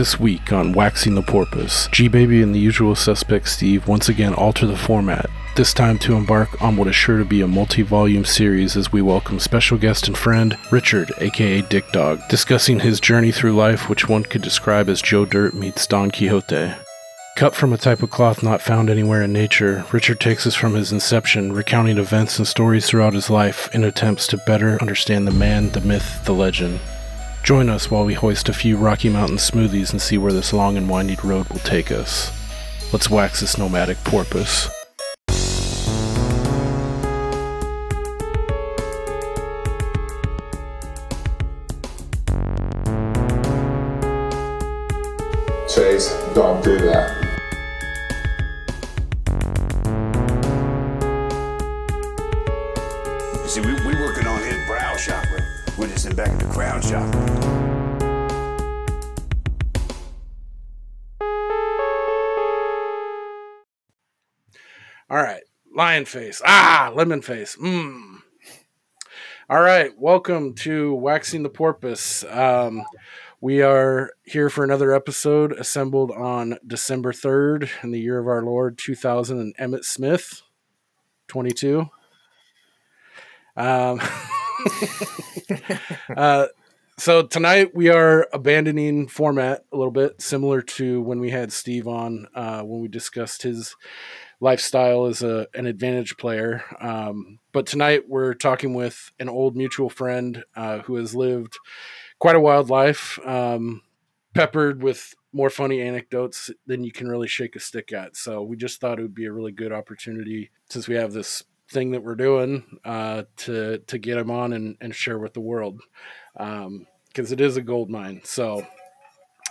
This week on Waxing the Porpoise, G Baby and the usual suspect Steve once again alter the format, this time to embark on what is sure to be a multi volume series as we welcome special guest and friend Richard, aka Dick Dawg, discussing his journey through life, which one could describe as Joe Dirt meets Don Quixote. Cut from a type of cloth not found anywhere in nature, Richard takes us from his inception, recounting events and stories throughout his life in attempts to better understand the man, the myth, the legend. Join us while we hoist a few Rocky Mountain smoothies and see where this long and winding road will take us. Let's wax this nomadic porpoise. Chase, don't do that. See, we, we working on his brow chakra. We're just in back in the crown chakra. Lion face. Ah, lemon face. Mmm. All right, welcome to Waxing the Porpoise. Um, we are here for another episode assembled on December 3rd in the year of our Lord 2000 and Emmitt Smith, 22. Um, uh, so tonight we are abandoning format a little bit, similar to when we had Steve on uh, when we discussed his lifestyle as a, an advantage player. Um, but tonight we're talking with an old mutual friend uh, who has lived quite a wild life, um, peppered with more funny anecdotes than you can really shake a stick at. So we just thought it would be a really good opportunity since we have this thing that we're doing uh, to to get him on and, and share with the world because um, it is a gold mine. So,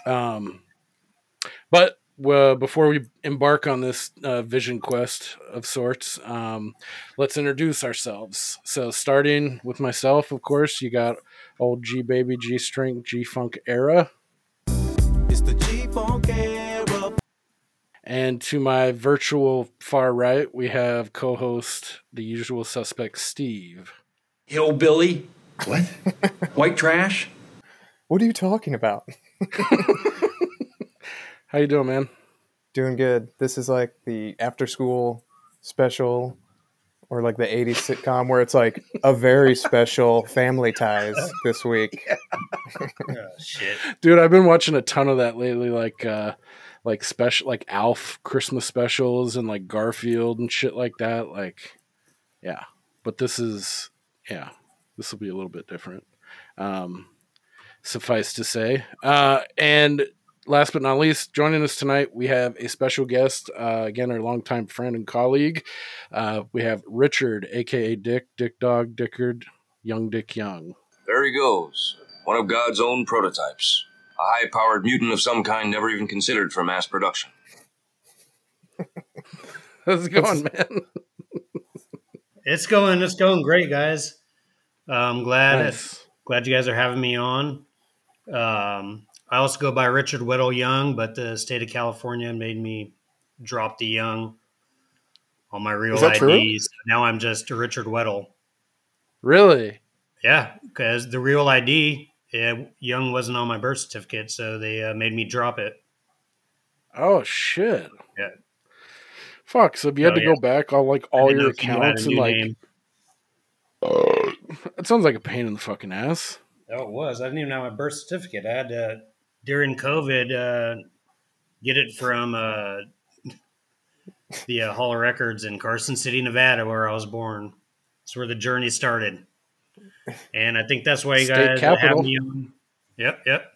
um, but uh, before we embark on this uh, vision quest of sorts, um, let's introduce ourselves. So, starting with myself, of course, you got old G Baby, G String, G Funk era. It's the G-Funk era. And to my virtual far right, we have co host, the usual suspect, Steve. hillbilly, What? white trash. What are you talking about? How you doing, man? Doing good. This is like the after school special or like the 80s sitcom where it's like a very special family ties this week. shit. Dude, I've been watching a ton of that lately, like uh like special like Alf Christmas specials and like Garfield and shit like that. Like yeah. But this is yeah, this will be a little bit different. Um suffice to say. Uh and last but not least, joining us tonight, we have a special guest, uh, again, our longtime friend and colleague. Uh, we have Richard, aka Dick, Dick Dawg, Dickard, Young Dick Young. There he goes. One of God's own prototypes. A high powered mutant of some kind never even considered for mass production. How's it going, man? It's going. It's going great, guys. Uh, I'm glad. Nice. Glad you guys are having me on. Um, I also go by Richard Weddle Young, but the state of California made me drop the Young on my real that? IDs. Now I'm just Richard Weddle. Really? Yeah, because the real ID, yeah, Young wasn't on my birth certificate, so they uh, made me drop it. Oh shit. Yeah. Fuck. So if you had Oh, to yeah. go back on like all your if you accounts and like name. it sounds like a pain in the fucking ass. Oh, it was. I didn't even have my birth certificate. I had to during COVID uh, get it from uh, the uh, Hall of Records in Carson City, Nevada, where I was born. That's where the journey started, and I think that's why you State guys capital. have me on. Yep, yep.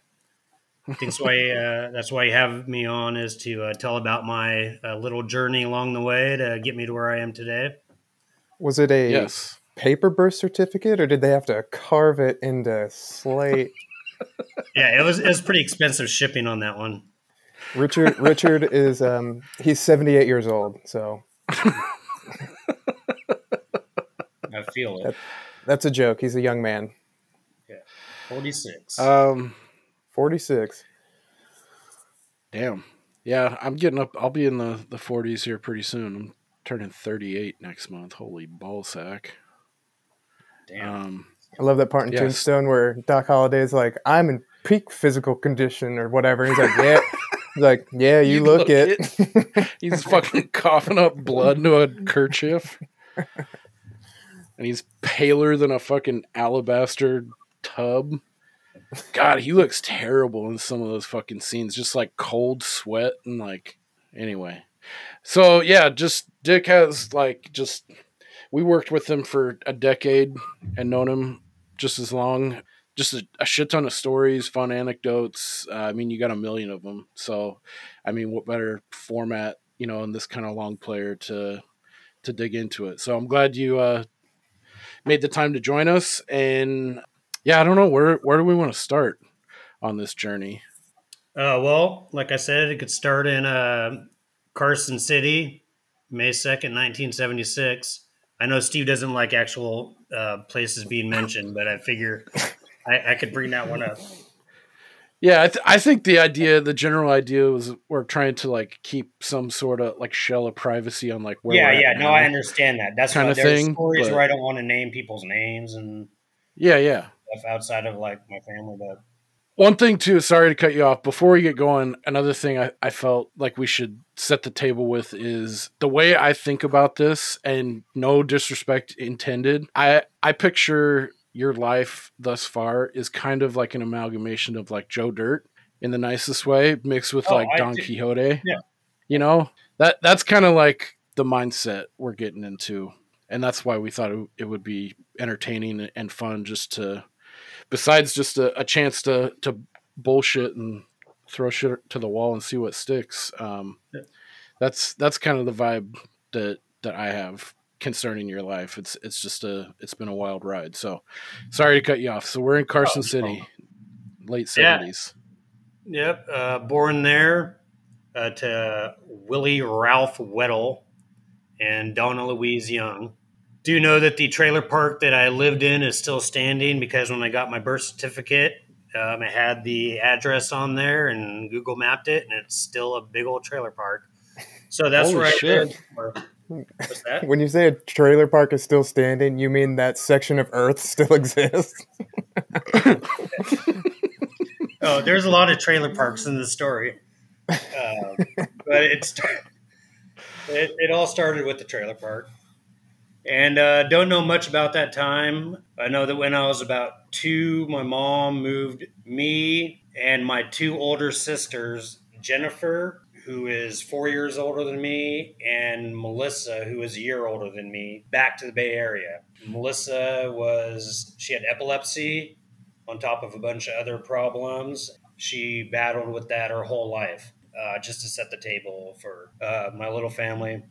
I think that's why uh, that's why you have me on is to uh, tell about my uh, little journey along the way to get me to where I am today. Was it a Yes. paper birth certificate or did they have to carve it into slate? Yeah, it was it was pretty expensive shipping on that one. Richard Richard is um he's 78 years old, so I feel it. that's a joke. He's a young man. Yeah, Forty six. Um 46. damn. Yeah, I'm getting up I'll be in the the 40s here pretty soon. I'm turning 38 next month. Holy ballsack. Damn. Um I love that part in Yes. Tombstone where Doc Holliday's like, I'm in peak physical condition or whatever. He's like, yeah, he's like, yeah, you, You look, look it. He's fucking coughing up blood into a kerchief. And he's paler than a fucking alabaster tub. God, he looks terrible in some of those fucking scenes. Just like cold sweat and like anyway. So yeah, just Dick has like just we worked with him for a decade and known him just as long. Just a, a shit ton of stories, fun anecdotes. Uh, I mean, you got a million of them. So, I mean, what better format, you know, in this kind of long player to to dig into it. So I'm glad you uh, made the time to join us. And yeah, I don't know where where do we want to start on this journey. Uh, well, like I said, it could start in uh, Carson City, May 2nd, 1976. I know Steve doesn't like actual uh, places being mentioned, but I figure I, I could bring that one up. Yeah, I, th- I think the idea, the general idea was we're trying to like keep some sort of like shell of privacy on like where. yeah, yeah, no, now. I understand that. That's Kinda thing, stories but- where I don't want to name people's names and Yeah, yeah. stuff outside of like my family, but One thing too, sorry to cut you off. Before we get going, another thing I, I felt like we should set the table with is the way I think about this, and no disrespect intended. I I picture your life thus far is kind of like an amalgamation of like Joe Dirt in the nicest way, mixed with Oh, like I Don do. Quixote. Yeah. You know? That that's kind of like the mindset we're getting into. And that's why we thought it, it would be entertaining and fun just to besides just a, a chance to to bullshit and throw shit to the wall and see what sticks. Um, Yeah. that's that's kind of the vibe that that I have concerning your life. It's it's just a it's been a wild ride. So sorry to cut you off. So we're in Carson Oh, City, late Yeah. seventies. Yep, uh, born there uh, to Willie Ralph Weddle and Donna Louise Young. Do you know that the trailer park that I lived in is still standing because when I got my birth certificate, um, it had the address on there and Google mapped it, and it's still a big old trailer park. So that's Holy where I shit. lived What's that? When you say a trailer park is still standing, you mean that section of Earth still exists? Oh, there's a lot of trailer parks in the story, um, but it, it it all started with the trailer park, and uh, don't know much about that time. I know that when I was about two, my mom moved me and my two older sisters, Jennifer, who is four years older than me, and Melissa, who is a year older than me, back to the Bay Area. Melissa was she had epilepsy on top of a bunch of other problems. She battled with that her whole life, uh, just to set the table for uh, my little family.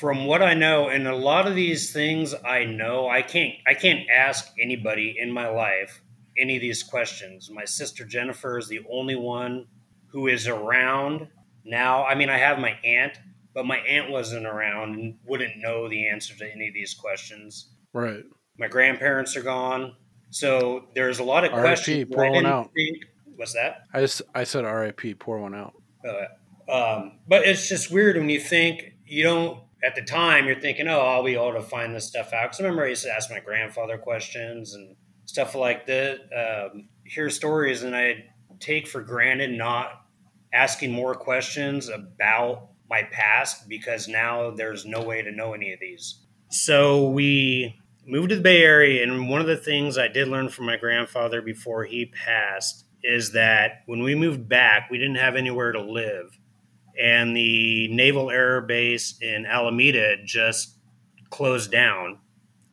From what I know, and a lot of these things I know, I can't I can't ask anybody in my life any of these questions. My sister Jennifer is the only one who is around now. I mean, I have my aunt, but my aunt wasn't around and wouldn't know the answer to any of these questions Right. my grandparents are gone. So there's a lot of R.I.P., questions. pour one out. think- What's that? I just I said R.I.P. Pour one out. Uh, um, but it's just weird when you think you don't. At the time, you're thinking, "Oh, I'll be able to find this stuff out." Because I remember I used to ask my grandfather questions and stuff like that. Um, hear stories, and I take for granted not asking more questions about my past because now there's no way to know any of these. So we moved to the Bay Area, and one of the things I did learn from my grandfather before he passed is that when we moved back, we didn't have anywhere to live. And the Naval Air Base in Alameda just closed down.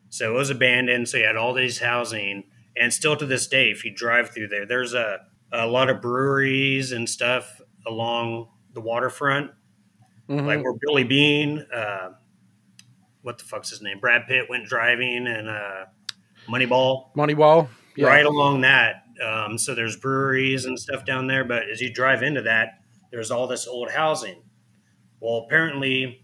So it was abandoned. So you had all these housing. And still to this day, if you drive through there, there's a, a lot of breweries and stuff along the waterfront Mhm. like where Billy Beane, uh, what the fuck's his name? Brad Pitt went driving and uh, Moneyball Moneyball. Yeah. right along that. Um, so there's breweries and stuff down there, but as you drive into that, there's all this old housing. Well, apparently,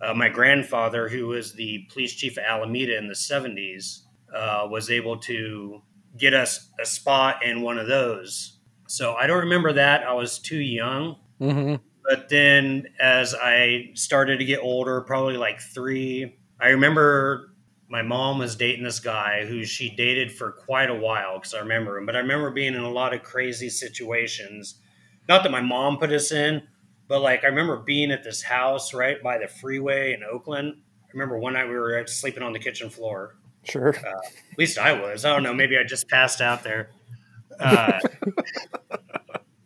uh, my grandfather, who was the police chief of Alameda in the 70s, uh, was able to get us a spot in one of those. So I don't remember that. I was too young. hmm But then as I started to get older, probably like three, I remember my mom was dating this guy who she dated for quite a while because I remember him. But I remember being in a lot of crazy situations. Not that my mom put us in, but like I remember being at this house right by the freeway in Oakland. I remember one night we were sleeping on the kitchen floor. Sure. Uh, at least I was. I don't know. Maybe I just passed out there. Uh,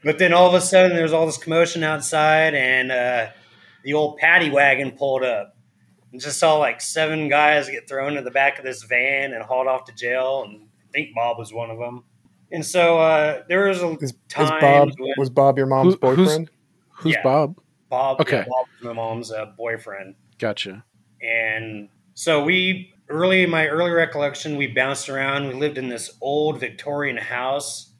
but then all of a sudden, there's all this commotion outside, and uh, the old paddy wagon pulled up. And just saw like seven guys get thrown in the back of this van and hauled off to jail. And I think Bob was one of them. And so uh, there was a Is, is Bob when was Bob your mom's Who- boyfriend? Who's Yeah. Bob? Bob, Okay. yeah, Bob was my mom's uh, boyfriend. Gotcha. And so we early in my early recollection, we bounced around. We lived in this old Victorian house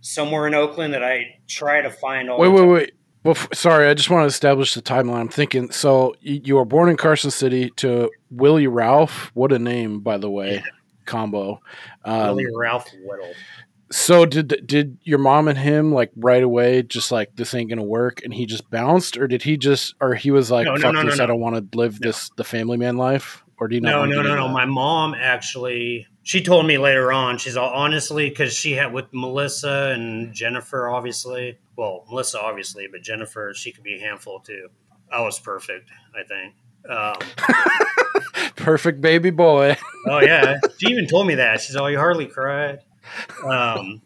somewhere in Oakland that I try to find all Wait, the wait, time. wait. Well, f- sorry, I just want to establish the timeline. I'm thinking. So you, you were born in Carson City to Willie Ralph. What a name, by the way. Combo. Um, Willie Ralph Weddle. So did did your mom and him like right away just like this ain't gonna work and he just bounced or did he just or he was like No, fuck no, no, this. I don't want to live this the family man life or do you know? No, no, no, no. My mom actually, she told me later on. She's all honestly because she had with Melissa and Jennifer, obviously. Well, Melissa, obviously, but Jennifer, she could be a handful too. I was perfect, I think. Um, perfect baby boy Oh yeah, she even told me that. She's all you hardly cried. Um,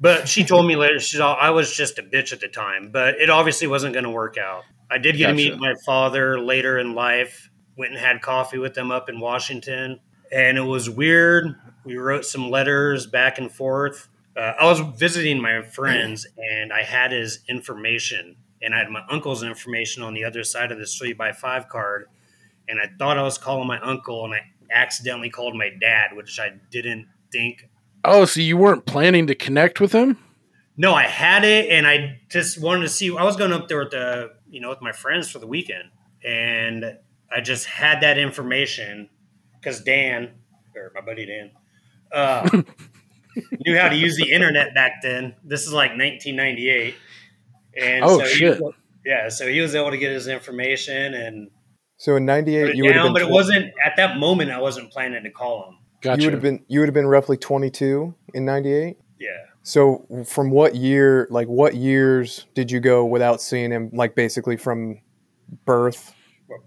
but she told me later. She's all I was just a bitch at the time, but it obviously wasn't going to work out. I did get to meet my father later in life. Went and had coffee with him up in Washington, and it was weird. We wrote some letters back and forth. Uh, I was visiting my friends, and I had his information, and I had my uncle's information on the other side of this three by five card and I thought I was calling my uncle, and I accidentally called my dad, which I didn't think. Oh so you weren't planning to connect with him No, I had it, and I just wanted to see. I was going up there with the, you know, with my friends for the weekend, and I just had that information because Dan, or my buddy Dan, uh, knew how to use the internet back then. This is like 1998, and Oh, so shit. was- yeah, so he was able to get his information and So in put '98, you would down, but it wasn't at that moment. I wasn't planning to call him. Gotcha you would have been you would have been roughly 22 in '98. Yeah. So from what year, like what years did you go without seeing him? Like basically from birth,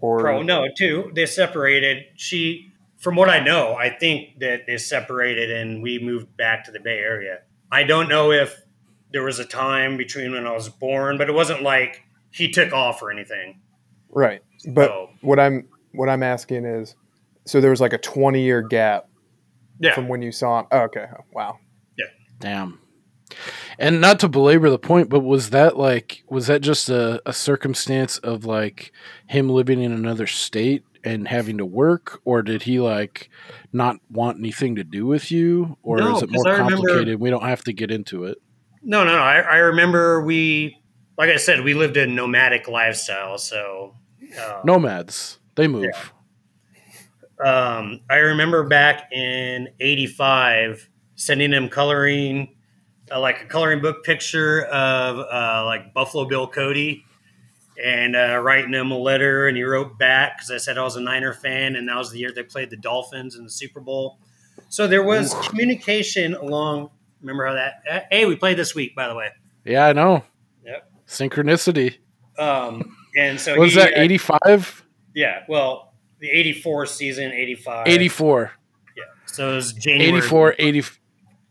or Pro, no, two. They separated. She, from what I know, I think that they separated and we moved back to the Bay Area. I don't know if there was a time between when I was born, but it wasn't like he took off or anything. right? But So- what I'm what I'm asking is, so there was like a 20 year gap Yeah. from when you saw him. Oh, okay, wow. Yeah. Damn and not to belabor the point but was that like was that just a, a circumstance of like him living in another state and having to work or did he like not want anything to do with you or No, is it 'cause more I remember- complicated we don't have to get into it no, no, no. I, I remember we, like I said, we lived a nomadic lifestyle. So, uh, nomads they move um, I remember back in '85 sending him coloring, uh, like a coloring book picture of uh, like Buffalo Bill Cody, and uh, writing him a letter. And he wrote back because I said I was a Niner fan, and that was the year they played the Dolphins in the Super Bowl. So there was communication along. Remember how that? uh, Hey, we played this week, by the way. yeah i know Yep. synchronicity Um, and so was he, that uh, 85 Yeah, well, the '84 season, '85, 84 Yeah, so it was January. 84 80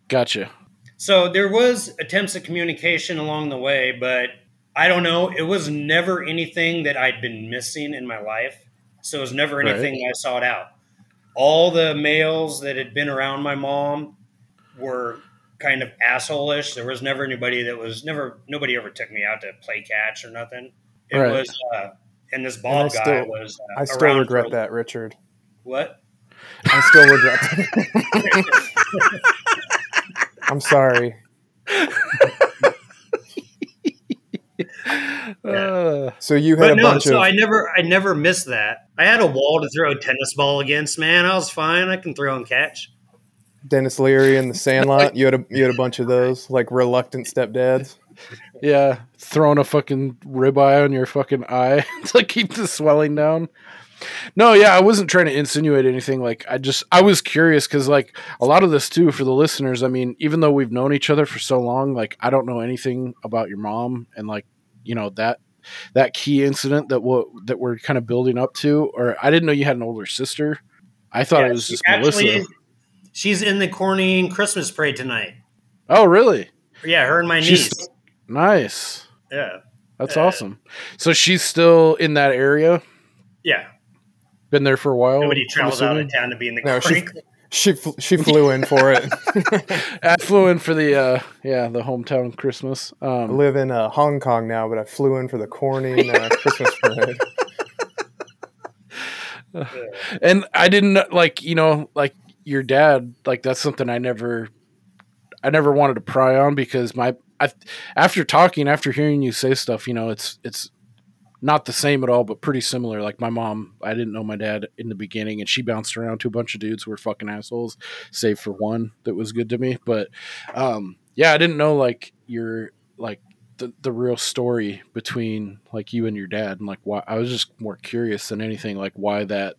gotcha So there was attempts at communication along the way, but I don't know. It was never anything that I'd been missing in my life. So it was never anything that I sought out. All the males that had been around my mom were kind of asshole-ish. There was never anybody that was never nobody ever took me out to play catch or nothing. It Right. was uh, and this Bob guy still- was. Uh, I still regret for- that, Richard. What? I still regret that. I'm sorry. Uh, So you had But a no, bunch so of I never, I never missed that. I had a wall to throw a tennis ball against. Man, I was fine. I can throw and catch. Denis Leary and the Sandlot. You had a you had a bunch of those like reluctant stepdads. Yeah, throwing a fucking ribeye on your fucking eye to keep the swelling down. No, yeah, I wasn't trying to insinuate anything. Like, I just, I was curious because, like, a lot of this too for the listeners. I mean, even though we've known each other for so long, like, I don't know anything about your mom, and like, you know that that key incident that what that we're kind of building up to, or I didn't know you had an older sister. I thought Yeah, it was just Melissa. she's in the Corning Christmas parade tonight. Oh, really? Yeah, her and my She's niece. Nice. Yeah, That's Uh, awesome. So she's still in that area. yeah. Been there for a while. Nobody I'm travels out assuming? of town to be in the No, she she she flew in for it. I flew in for the uh, yeah the hometown Christmas. I Um, live in uh, Hong Kong now, but I flew in for the Corning uh, Christmas parade. and I didn't like you know like your dad like that's something I never I never wanted to pry on because my I after talking after hearing you say stuff you know it's it's not the same at all but pretty similar. Like my mom I didn't know my dad in the beginning and she bounced around to a bunch of dudes who were fucking assholes save for one that was good to me. But um yeah I didn't know like your like the, the real story between like you and your dad and like why I was just more curious than anything like why that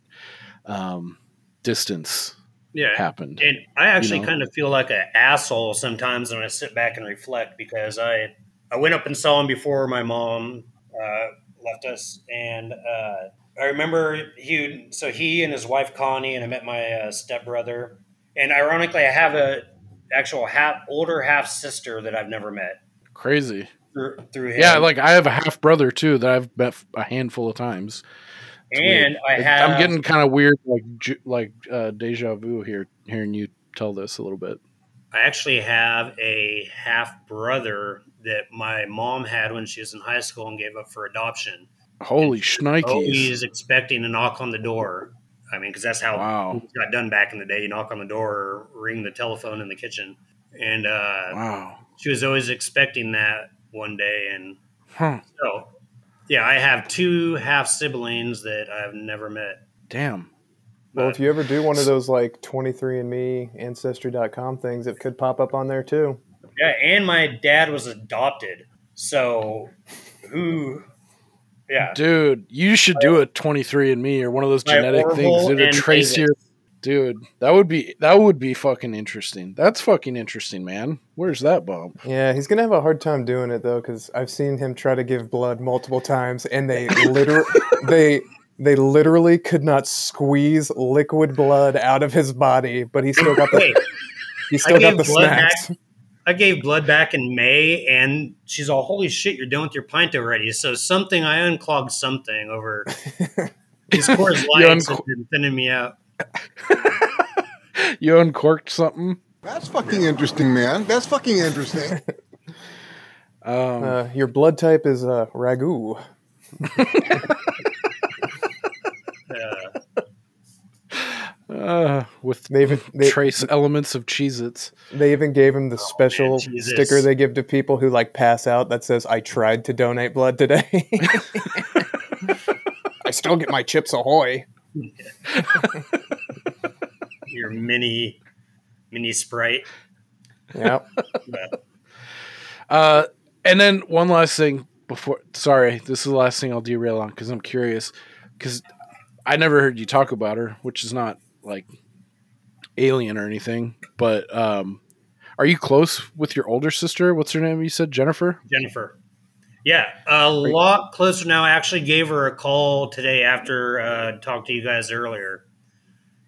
um distance Yeah, happened and I actually know? kind of feel like an asshole sometimes when I sit back and reflect because I I went up and saw him before my mom uh, left us, and uh, I remember he so he and his wife Connie and I met my uh, stepbrother, and ironically I have a actual half older half sister that I've never met. Crazy. Through, through him. yeah like I have a half brother too that I've met a handful of times and weird. I have I'm getting kind of weird like like uh, deja vu here hearing you tell this a little bit I actually have a half brother that my mom had when she was in high school and gave up for adoption. holy shnikes Always expecting a knock on the door. I mean, because that's how Wow. it got done back in the day. You knock on the door or ring the telephone in the kitchen. And uh, wow she was always expecting that one day. And huh so, yeah, I have two half siblings that I've never met. damn Well, if you ever do one of those like 23andMe, Ancestry.com things, it could pop up on there too. Yeah, and my dad was adopted. So, who, yeah. dude you should do a 23andMe or one of those My genetic things Orville dude, to trace Davis. your dude that would be that would be fucking interesting that's fucking interesting man where's that bump Yeah, he's gonna have a hard time doing it though, because I've seen him try to give blood multiple times, and they literally they they literally could not squeeze liquid blood out of his body, but he still got the Wait, he still got the snacks. back- I gave blood back in May, and she's all, "Holy shit, you're done with your pint already." So something I unclogged something over these Coors You Lights uncl- have been thinning me out. you uncorked something That's fucking interesting, man. That's fucking interesting. um Uh, your blood type is uh, ragu. Uh, with They even they, trace elements of Cheez-Its. they even gave him the special Jesus. sticker they give to people who like pass out that says "I tried to donate blood today." I still get my Chips Ahoy. your mini mini sprite. Yep. Uh, and then one last thing before. Sorry, this is the last thing I'll derail on because I'm curious. Because I never heard you talk about her, which is not like alien or anything. But um, are you close with your older sister? What's her name? You said Jennifer. Jennifer. Yeah, a lot closer now. I actually gave her a call today after uh, talked to you guys earlier,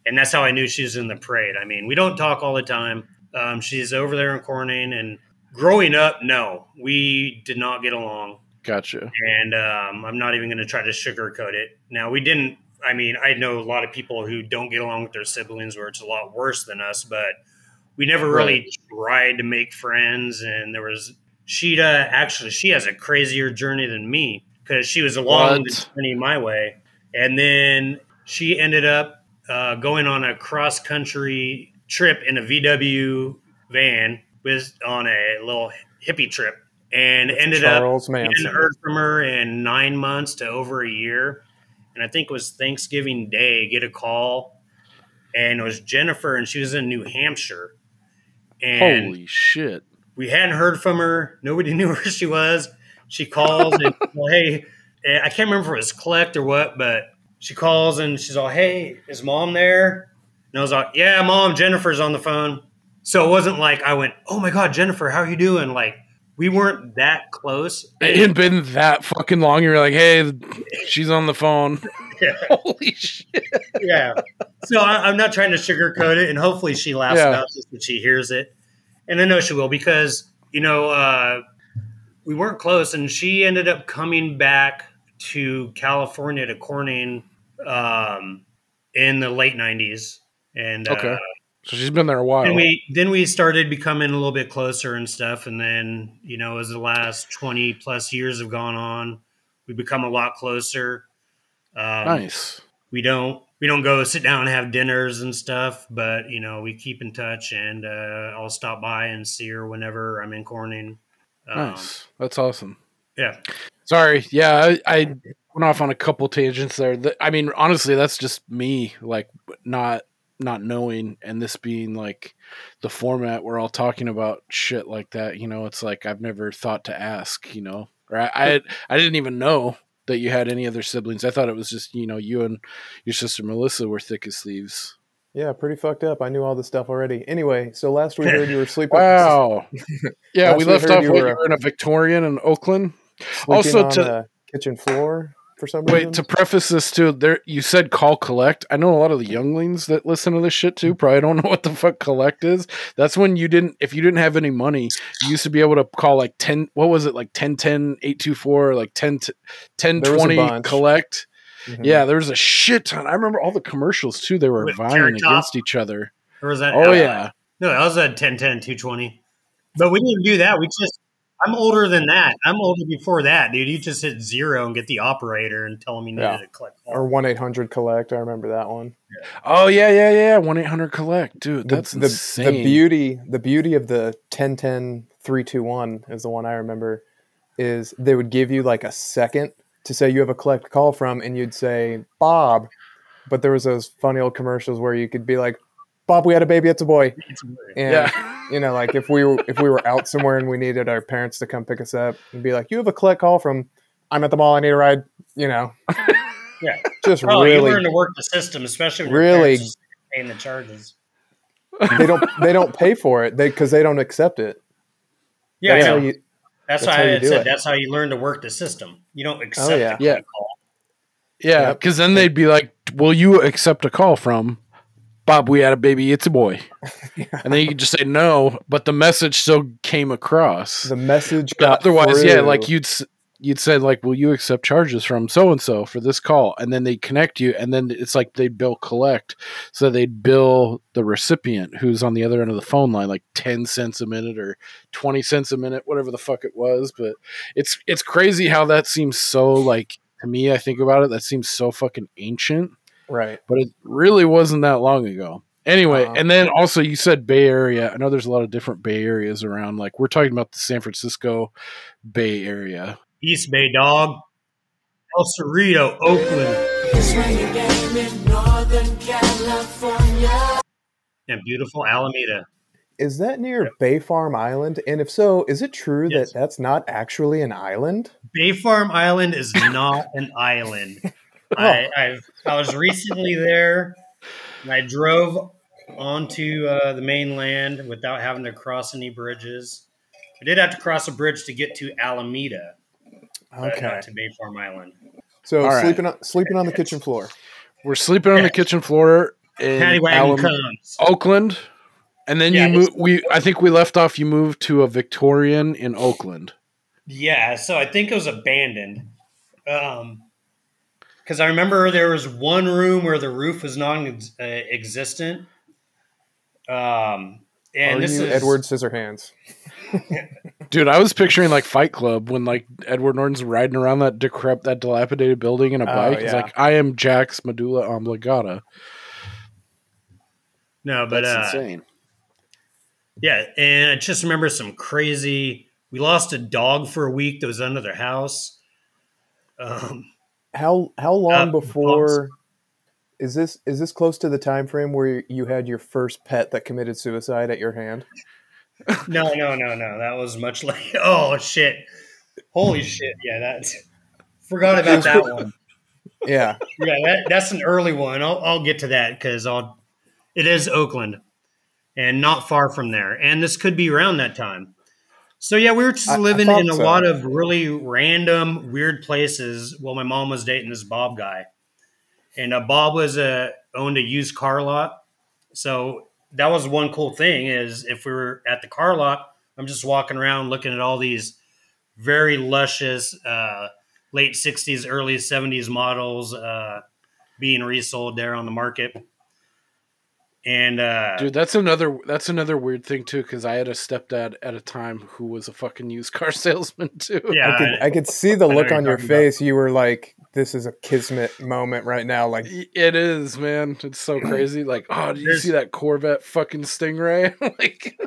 and that's how I knew she was in the parade. I mean, we don't talk all the time. Um, she's over there in Corning, and growing up, no, we did not get along, Gotcha. and um, I'm not even going to try to sugarcoat it. Now, we didn't. I mean, I know a lot of people who don't get along with their siblings, where it's a lot worse than us, but we never really tried to make friends, and there was Sheeta actually she has a crazier journey than me because she was along What? the journey my way, and then she ended up uh, going on a cross country trip in a VW van with on a little hippie trip, and ended Charles up Manson. hadn't heard from her in nine months to over a year, and I think it was Thanksgiving Day. Get a call, and it was Jennifer, and she was in New Hampshire, and Holy shit. We hadn't heard from her. Nobody knew where she was. She calls and well, hey, eh, I can't remember if it was collect or what, but she calls and she's all, "Hey, is mom there?" And I was like, "Yeah, mom, Jennifer's on the phone." So it wasn't like I went, "Oh my god, Jennifer, how are you doing?" Like we weren't that close. It hadn't been that fucking long. You're like, hey, she's on the phone. Yeah. Holy shit. yeah. So I, I'm not trying to sugarcoat it, and hopefully she laughs Yeah. about this when she hears it, and I know she will because you know uh, we weren't close, and she ended up coming back to California to Corning um, in the late '90s, and Okay. uh, So she's been there a while. and we then we started becoming a little bit closer and stuff, and then you know as the last twenty plus years have gone on, we become a lot closer. Um, nice. we don't we don't go sit down and have dinners and stuff, but you know we keep in touch, and uh, I'll stop by and see her whenever I'm in Corning. Um, Nice. That's awesome. Yeah, Sorry. Yeah, I, I went off on a couple tangents there. I mean, honestly, that's just me, like not not knowing, and this being like the format we're all talking about shit like that. You know, it's like I've never thought to ask. You know, or I I, I didn't even know that you had any other siblings. I thought it was just you know you and your sister Melissa were thick as thieves. Yeah, pretty fucked up. I knew all this stuff already. Anyway, so last we heard you were sleeping. Wow. Yeah, we left off you when were, you were in a Victorian in Oakland. Also, to the kitchen floor for some reason. Wait, to preface this too, there you said call collect. I know a lot of the younglings that listen to this shit too probably don't know what the fuck collect is. That's when you didn't if you didn't have any money, you used to be able to call like 10 what was it like 1010 824 like 10 t- 10 There was a 20 bunch. collect. Mhm. Yeah, there was a shit ton. I remember all the commercials too. They were With vying against each other. or was that? Oh uh, yeah. no, that was a 10, 10, 220. But we didn't do that. We just. I'm older than that. I'm older before that, dude. You just hit zero and get the operator and tell him you needed Yeah. to click. or one eight hundred collect. I remember that one. Oh yeah, yeah, yeah. 1-800 collect. Dude, that's the, insane. the beauty the beauty of the 1010 321 is the one I remember is they would give you like a second to say you have a collect call from and you'd say Bob but there was those funny old commercials where you could be like Bob we had a baby it's a boy and yeah. you know like if we were if we were out somewhere and we needed our parents to come pick us up and be like you have a collect call from I'm at the mall I need a ride you know Yeah. just Oh, you really learn to work the system, especially when Really- parents paying the charges. they don't they don't pay for it they because they don't accept it Yeah, that's how you That's, That's why how I you had do said it. that's how you learn to work the system. You don't oh, accept yeah. a Yeah. call. Yeah, Yep. because then they'd be like, "Will you accept a call from Bob? We had a baby. It's a boy." And then you could just say no, but the message still came across. the message otherwise, yeah, like you'd you'd say like, "Will you accept charges from so and so for this call?" And then they connect you, and then it's like they bill collect, so they'd bill the recipient who's on the other end of the phone line like ten cents a minute or twenty cents a minute, whatever the fuck it was. But it's it's crazy how that seems so like to me. I think about it, that seems so fucking ancient right but it really wasn't that long ago. Anyway, Uh-huh. and then also you said Bay Area. I know there's a lot of different Bay Areas around. Like we're talking about the San Francisco Bay Area. East Bay Dog, El Cerrito, Oakland, and beautiful Alameda. Is that near Bay Farm Island? And if so, is it true Yes. that that's not actually an island? Bay Farm Island is not an island. I, I've, I was recently there, and I drove onto uh, the mainland without having to cross any bridges. I did have to cross a bridge to get to Alameda, Okay. not to Bay Farm Island. So All right. sleeping on sleeping on the kitchen floor. We're sleeping on the kitchen floor in Paddy Alam- Oakland, and then Yeah, you it's- move. We I think we left off. You moved to a Victorian in Oakland. Yeah, so I think it was abandoned. Um, because I remember there was one room where the roof was non-existent. Um, and Are this you is Edward Scissorhands? Dude, I was picturing like Fight Club when like Edward Norton's riding around that decrep that dilapidated building in a Oh, bike. He's yeah. like, I am Jack's medulla oblongata. No, but That's uh, insane. yeah, and I just remember some crazy. We lost a dog for a week that was under their house. Um, How how long Uh, before is this is this close to the time frame where you had your first pet that committed suicide at your hand? no, no, no, no. That was much like. Oh shit! Holy shit! Yeah, that's forgot about that one. Yeah. yeah, that, that's an early one. I'll, I'll get to that because I'll. It is Oakland, and not far from there, and this could be around that time. So yeah, we were just I- living in a so. lot of really random, weird places. While my mom was dating this Bob guy, and uh, Bob was uh, owned a used car lot. So that was one cool thing is if we were at the car lot, I'm just walking around looking at all these very luscious uh, late 60s, early 70s models uh, being resold there on the market. And uh, Dude, that's another that's another weird thing too, because I had a stepdad at a time who was a fucking used car salesman too. yeah, I could I could see the I look on your talking about. face. You were like, "This is a kismet moment right now." Like, It is, man. It's so crazy. Like, oh, did you see that Corvette fucking Stingray? like,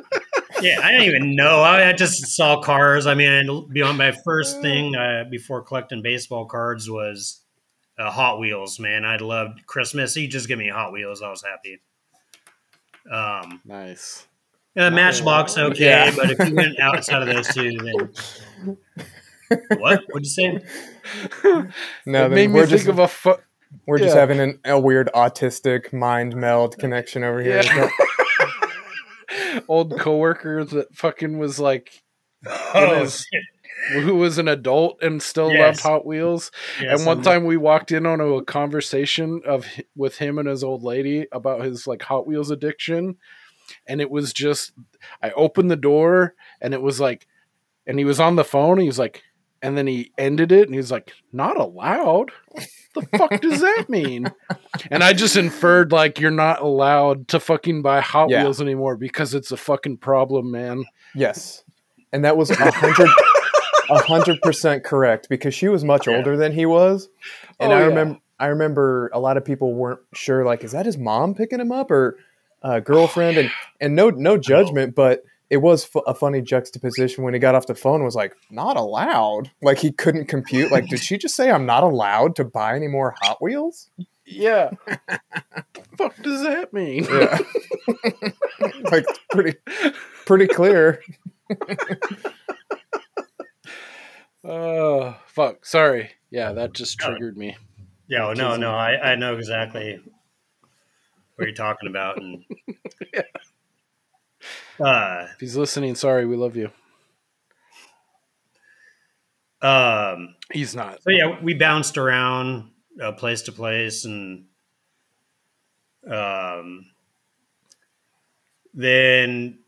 yeah, I didn't even know. I, I just saw cars. I mean, beyond my first thing uh, before collecting baseball cards was uh, Hot Wheels. Man, I loved Christmas. You just give me Hot Wheels, I was happy. Um, nice. uh, Matchbox, okay, Yeah. but if you went outside of those two, then what? What'd you say? no, it made me we're think just of a fu- we're just having an, a weird autistic mind meld connection over here. Yeah. old coworker that fucking was like Oh, his- who was an adult and still Yes. loved Hot Wheels. yes, and one I'm- time we walked in on a conversation of with him and his old lady about his like Hot Wheels addiction, and it was just I opened the door and it was like, and he was on the phone. He was like, and then he ended it and he was like, "Not allowed." the fuck does that mean? And I just inferred like you're not allowed to fucking buy Hot Yeah. Wheels anymore because it's a fucking problem, man. Yes, and that was a hundred hundred percent correct because she was much Yeah. older than he was, and Oh, I yeah. remember I remember a lot of people weren't sure like is that his mom picking him up or uh, girlfriend and and no no judgment, but it was fu- a funny juxtaposition when he got off the phone was like not allowed like he couldn't compute like did she just say I'm not allowed to buy any more Hot Wheels? Yeah. fuck does that mean? Yeah, like pretty pretty clear. Oh fuck! Sorry. Yeah, that just triggered me. Yeah, well, no, no, I, I know exactly what you're talking about, and uh, If he's listening, sorry, we love you. um, He's not. so yeah, we bounced around uh, place to place, and um, then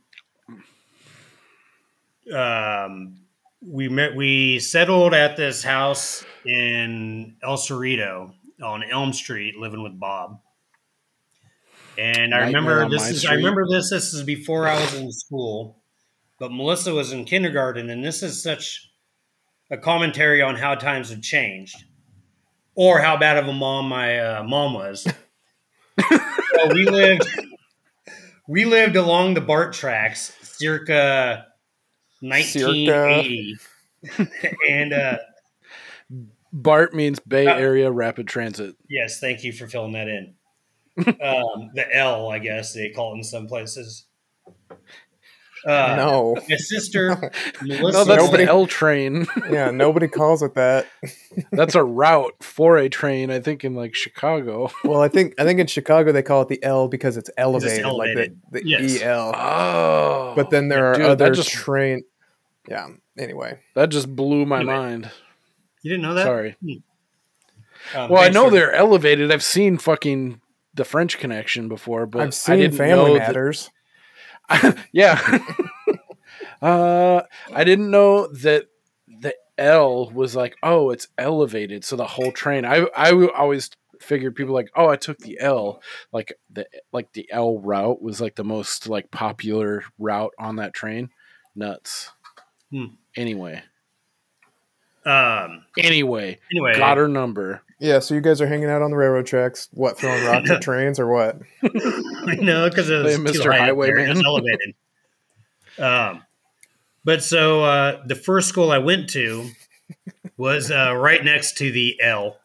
um, we met. We settled at this house in El Cerrito on Elm Street, living with Bob. And I Nightmare remember this is I remember this. This is before I was in school, but Melissa was in kindergarten, and this is such a commentary on how times have changed, or how bad of a mom my uh, mom was. so we lived we lived along the BART tracks circa 1980, and uh, BART means Bay Uh, Area Rapid Transit. Yes, thank you for filling that in. um, the L, I guess they call it in some places. Uh, no, my sister Melissa. No, that's Nobody- the L train. yeah, nobody calls it that. that's a route for a train. I think in like Chicago. Well, I think I think in Chicago they call it the L because it's elevated, elevated. like the, the Yes. EL. Oh, but then there are dude, that other just train. Yeah. Anyway, that just blew my Anyway. mind. you didn't know that? Sorry. Um, Well, I know for- they're elevated. I've seen fucking the French Connection before, but I've I seen didn't Family know that- Matters. yeah. uh, I didn't know that the L was like, oh, it's elevated. So the whole train. I I always figured people like, oh, I took the L. Like the like the L route was like the most like popular route on that train. Nuts. Hmm. Anyway, Um. anyway, Anyway, got her number. Yeah. So you guys are hanging out on the railroad tracks. What throwing rocks at trains or what? no, because it was Hey, too Mr. up. Highwayman. It was elevated. Um, but so uh, the first school I went to was uh, right next to the L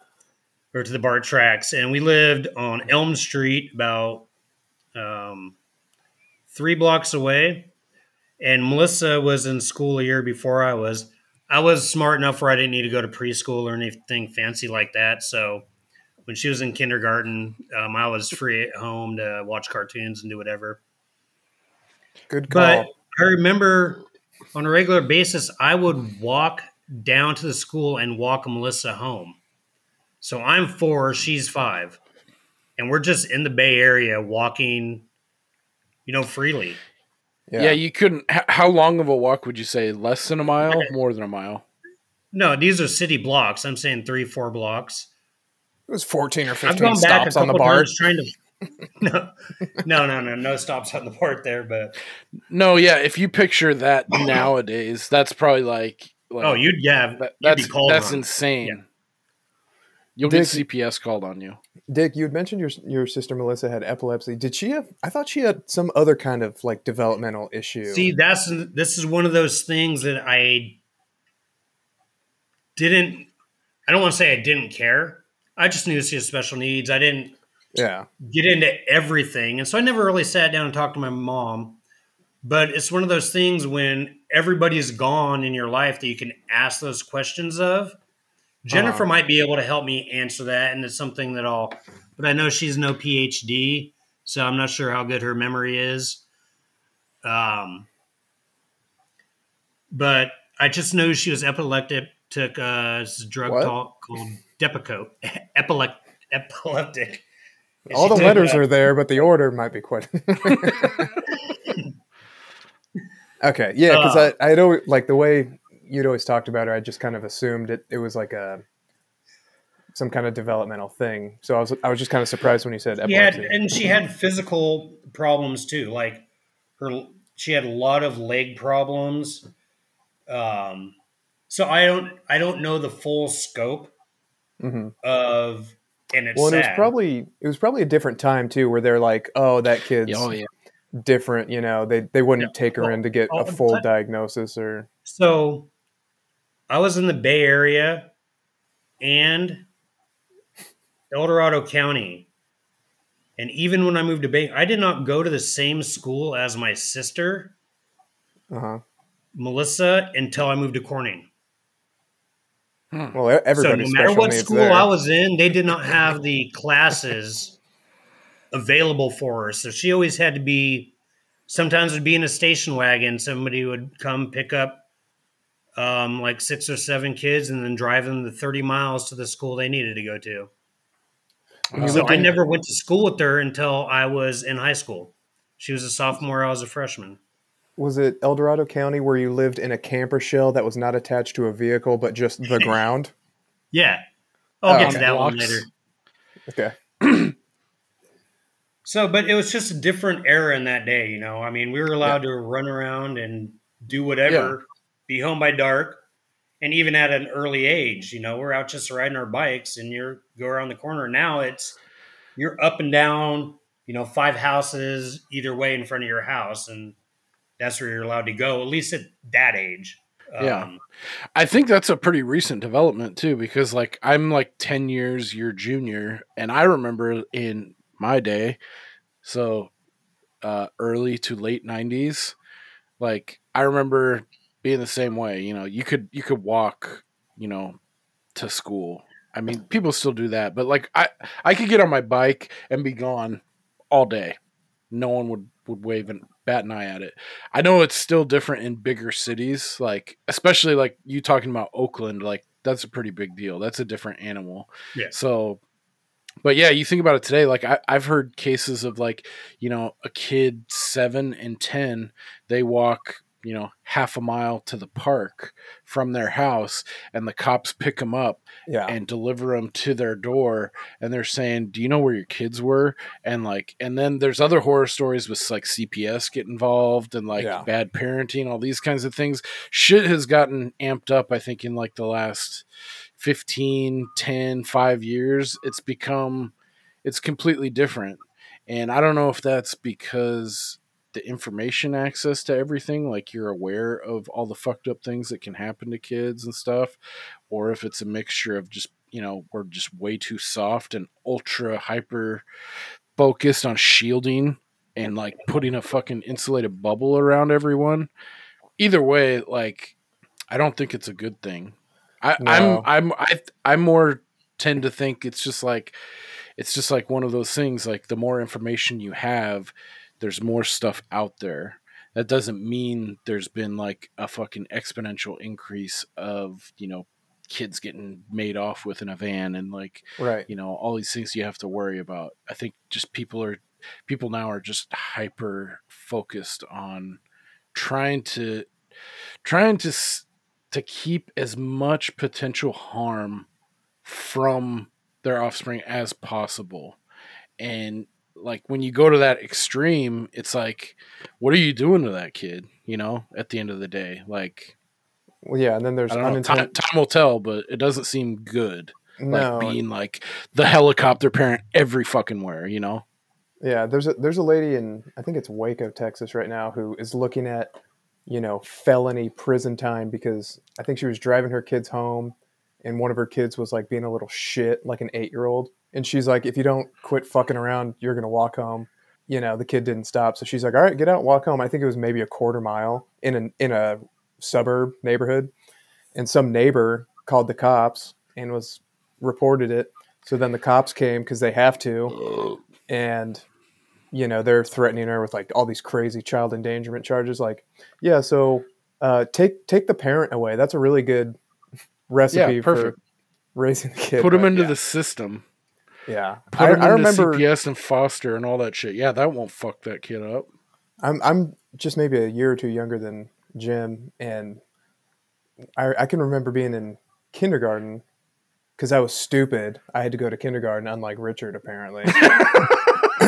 or to the BART tracks, and we lived on Elm Street, about um, three blocks away. And Melissa was in school a year before I was. I was smart enough where I didn't need to go to preschool or anything fancy like that. So when she was in kindergarten, um, I was free at home to watch cartoons and do whatever. Good call. But I remember on a regular basis, I would walk down to the school and walk Melissa home. So I'm four, she's five, and we're just in the Bay Area walking, you know, freely. Yeah, you couldn't. How long of a walk would you say? Less than a mile? More than a mile? No, these are city blocks. I'm saying three, four blocks. It was 14 or I've 15 gone back a stops on the couple bar. times trying to. no, no, no, no, no stops on the part there. But No, yeah. If you picture that nowadays, that's probably like. like oh, you'd yeah, that- you'd that's be called that's on. insane. You'll Dick- get CPS called on you. Dick, you had mentioned your your sister Melissa had epilepsy. Did she have? I thought she had some other kind of like developmental issue. See, that's this is one of those things that I didn't. I don't want to say I didn't care. I just knew she had special needs. I didn't yeah, get into everything, and so I never really sat down and talked to my mom. But it's one of those things when everybody's gone in your life that you can ask those questions of. Jennifer Uh-huh. might be able to help me answer that, and it's something that I'll. But I know she's no PhD, so I'm not sure how good her memory is. Um, but I just know she was epileptic. Took uh, this drug What? called, called Depakote. Epilec- epileptic. And all the took, letters uh, are there, but the order might be quite. okay, yeah, because Uh. I I know like the way you'd always talked about her, I just kind of assumed it it was like a some kind of developmental thing. So I was I was just kind of surprised when you said Yeah, epilepsy. and she had physical problems too. Like her, she had a lot of leg problems. Um, so I don't, I don't know the full scope Mhm. of, and it's Well, and it was probably it was probably a different time too, where they're like, "Oh, that kid's Oh yeah. different." You know, they they wouldn't take her Well, in to get all a full diagnosis or So I was in the Bay Area and El Dorado County. And even when I moved to Bay, I did not go to the same school as my sister, uh huh. Melissa, until I moved to Corning. Well, e- everybody's so no matter what school there. I was in, they did not have the classes available for her. So she always had to be. Sometimes would be in a station wagon. Somebody would come pick up um, like six or seven kids and then drive them the thirty miles to the school they needed to go to. you So I never went to school with her until I was in high school. She was a sophomore. I was a freshman. Was it El Dorado County where you lived in a camper shell that was not attached to a vehicle but just the ground? Yeah, I'll Oh, get to okay. that one later. Okay. So, but it was just a different era in that day, you know. I mean, we were allowed to run around and do whatever, be home by dark, and even at an early age, you know, we're out just riding our bikes and you're go around the corner. Now it's you're up and down, you know, five houses either way in front of your house, and that's where you're allowed to go, at least at that age. Yeah. Um, I think that's a pretty recent development too, because like I'm like 10 years your junior, and I remember in my day, so uh, early to late 90s, like I remember being the same way. You know, you could you could walk, you know, to school. I mean, people still do that, but like I I could get on my bike and be gone all day. No one would would wave and bat an eye at it. I know it's still different in bigger cities, like especially like you talking about Oakland, like that's a pretty big deal. That's a different animal. Yeah. So, but yeah, you think about it today. Like I, I've heard cases of like you know a kid seven and ten, they walk you know half a mile to the park from their house, and the cops pick them up Yeah. and deliver them to their door and they're saying do you know where your kids were and like and then there's other horror stories with like cps get involved and like Yeah. bad parenting all these kinds of things shit has gotten amped up i think in like the last 15 10 5 years it's become it's completely different and i don't know if that's because the information access to everything like you're aware of all the fucked up things that can happen to kids and stuff or if it's a mixture of just you know we're just way too soft and ultra hyper focused on shielding and like putting a fucking insulated bubble around everyone either way like i don't think it's a good thing I, No. i'm i'm I, i'm more tend to think it's just like it's just like one of those things like the more information you have there's more stuff out there. That doesn't mean there's been like a fucking exponential increase of you know kids getting made off with in a van and like Right. you know all these things you have to worry about. I think just people are people now are just hyper focused on trying to trying to to keep as much potential harm from their offspring as possible. And like when you go to that extreme it's like what are you doing to that kid you know at the end of the day like Well, yeah, and then there's know. Time, time will tell, but it doesn't seem good. No, Like being like the helicopter parent every fucking where, you know? Yeah, there's a there's a lady in I think it's Waco, Texas right now who is looking at, you know, felony prison time because I think she was driving her kids home and one of her kids was like being a little shit, like an 8-year-old. And she's like if you don't quit fucking around, you're going to walk home. You know, the kid didn't stop. So she's like, "All right, get out and walk home." I think it was maybe a quarter mile in an in a suburb neighborhood. And some neighbor called the cops and was reported it. So then the cops came cuz they have to and you know they're threatening her with like all these crazy child endangerment charges like yeah so uh, take take the parent away that's a really good recipe for raising the kid Put them but into yeah, the system. Yeah Put I, them I remember CPS and foster and all that shit. Yeah, that won't fuck that kid up. I'm, I'm just maybe a year or two younger than jim and i, I can remember being in kindergarten because i was stupid i had to go to kindergarten unlike richard apparently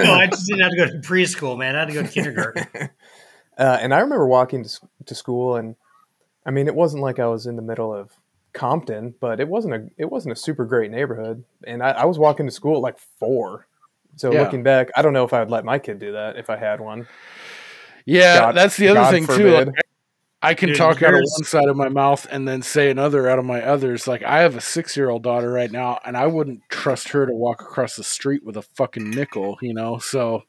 no, I just didn't have to go to preschool, man. I had to go to kindergarten. Uh, and I remember walking to, to school, and I mean, it wasn't like I was in the middle of Compton, but it wasn't a it wasn't a super great neighborhood. And I, I was walking to school at like four. So Yeah. looking back, I don't know if I would let my kid do that if I had one. Yeah, God- that's the other God thing too. Like, I can Dude, talk out of one side of my mouth and then say another out of my others. Like I have a six year old daughter right now, and I wouldn't trust her to walk across the street with a fucking nickel. You know, so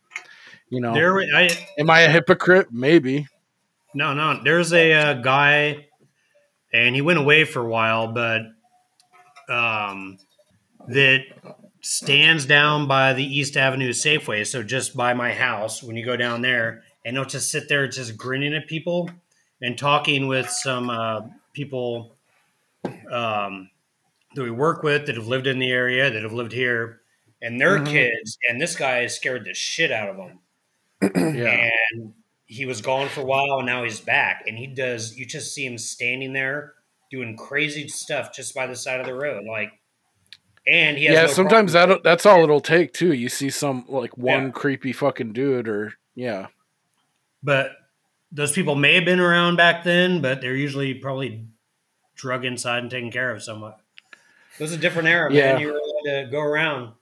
you know, There, I am I a hypocrite? Maybe. no, no. There's a uh, guy, and he went away for a while, but um, that stands down by the East Avenue Safeway. So just by my house, when you go down there, and he'll just sit there, just grinning at people and talking with some uh, people um, that we work with that have lived in the area, that have lived here, and their Mhm. kids. And this guy scared the shit out of them. Yeah. And he was gone for a while, and now he's back. And he does. You just see him standing there doing crazy stuff just by the side of the road, like. And he has yeah, no sometimes that that's all it'll take too. You see some like one Yeah. creepy fucking dude, or yeah, But those people may have been around back then, but they're usually probably drug inside and taken care of somewhat. It was a different era, Yeah. man. You were allowed to go around.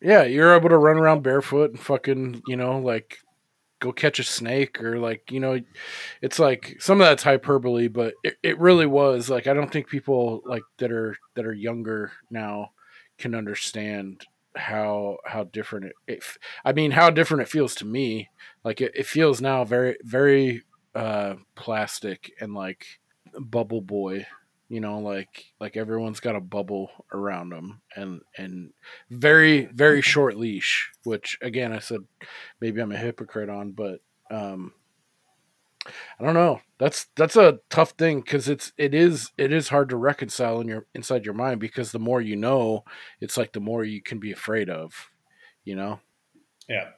yeah, you're able to run around barefoot and fucking you know like go catch a snake or like you know it's like some of that's hyperbole but it, it really was like i don't think people like that are that are younger now can understand how how different it, i mean how different it feels to me. Like it, it feels now very very uh plastic and like bubble boy you know like like everyone's got a bubble around them and and very very short leash which again i said maybe i'm a hypocrite on but um i don't know that's that's a tough thing because it's it is it is hard to reconcile in your inside your mind because the more you know it's like the more you can be afraid of you know Yeah.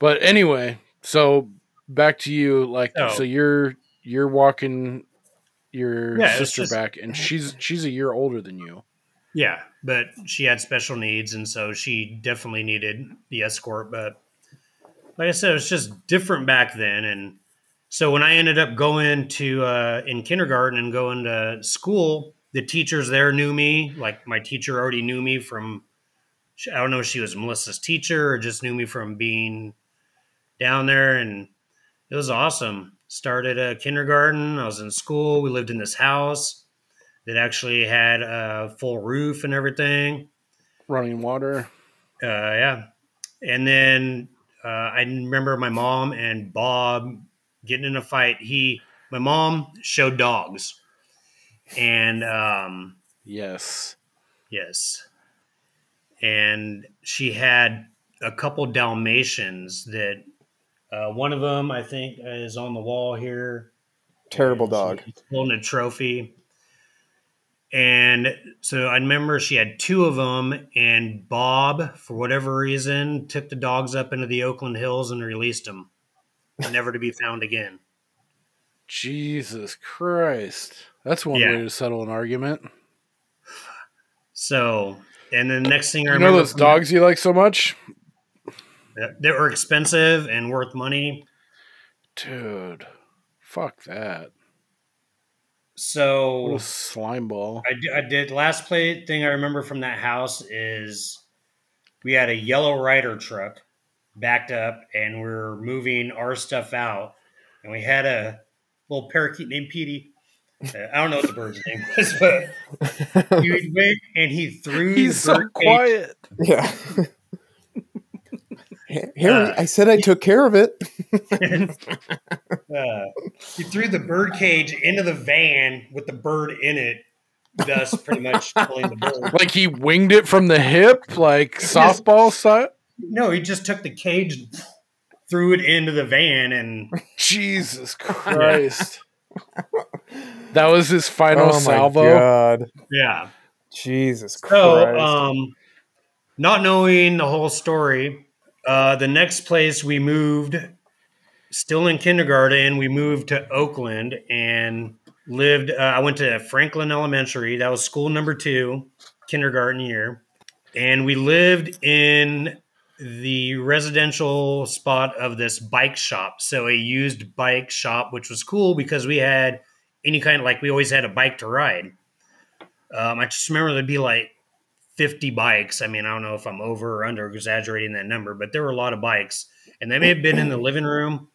but anyway so back to you like Oh. so you're you're walking your Yeah, sister just- back and she's she's a year older than you Yeah, but she had special needs, and so she definitely needed the escort. But like I said, it was just different back then. And so when I ended up going to uh, in kindergarten and going to school, the teachers there knew me. Like my teacher already knew me from. I don't know if she was Melissa's teacher or just knew me from being down there, and it was awesome. Started a kindergarten. I was in school. We lived in this house that actually had a full roof and everything. running water Uh, yeah. And then uh, I remember my mom and Bob getting in a fight. He, my mom showed dogs. And um, yes yes. and she had a couple Dalmatians that uh, one of them I think is on the wall here. Terrible And dog. she's holding a trophy. And so I remember she had two of them, and Bob, for whatever reason, took the dogs up into the Oakland Hills and released them, never to be found again. Jesus Christ. That's one Yeah. way to settle an argument. So, and then the next thing I You know remember, those from that- dogs you like so much? That were expensive and worth money. Dude. Fuck that. What So a slime ball. I did, I did last play thing I remember from that house is we had a yellow rider truck backed up and we're moving our stuff out and we had a little parakeet named Petey. Uh, I don't know what the bird's name was, but he would wait and he threw He's the so bird cage- quiet. Yeah. Harry, Uh, I said I took care of it. uh, he threw the bird cage into the van with the bird in it, thus pretty much killing the bird. Like he winged it from the hip, like softball side. No, he just took the cage, and threw it into the van, and Jesus Christ. that was his final oh my salvo. god. yeah. Jesus So, Christ. um, not knowing the whole story, uh, the next place we moved, still in kindergarten, we moved to Oakland and lived. Uh, I went to Franklin Elementary. That was school number two, kindergarten year, and we lived in the residential spot of this bike shop. So a used bike shop, which was cool because we had any kind of like we always had a bike to ride. Um, I just remember there'd be like 50 bikes. I mean, I don't know if I'm over or under exaggerating that number, but there were a lot of bikes, and they may have been in the living room.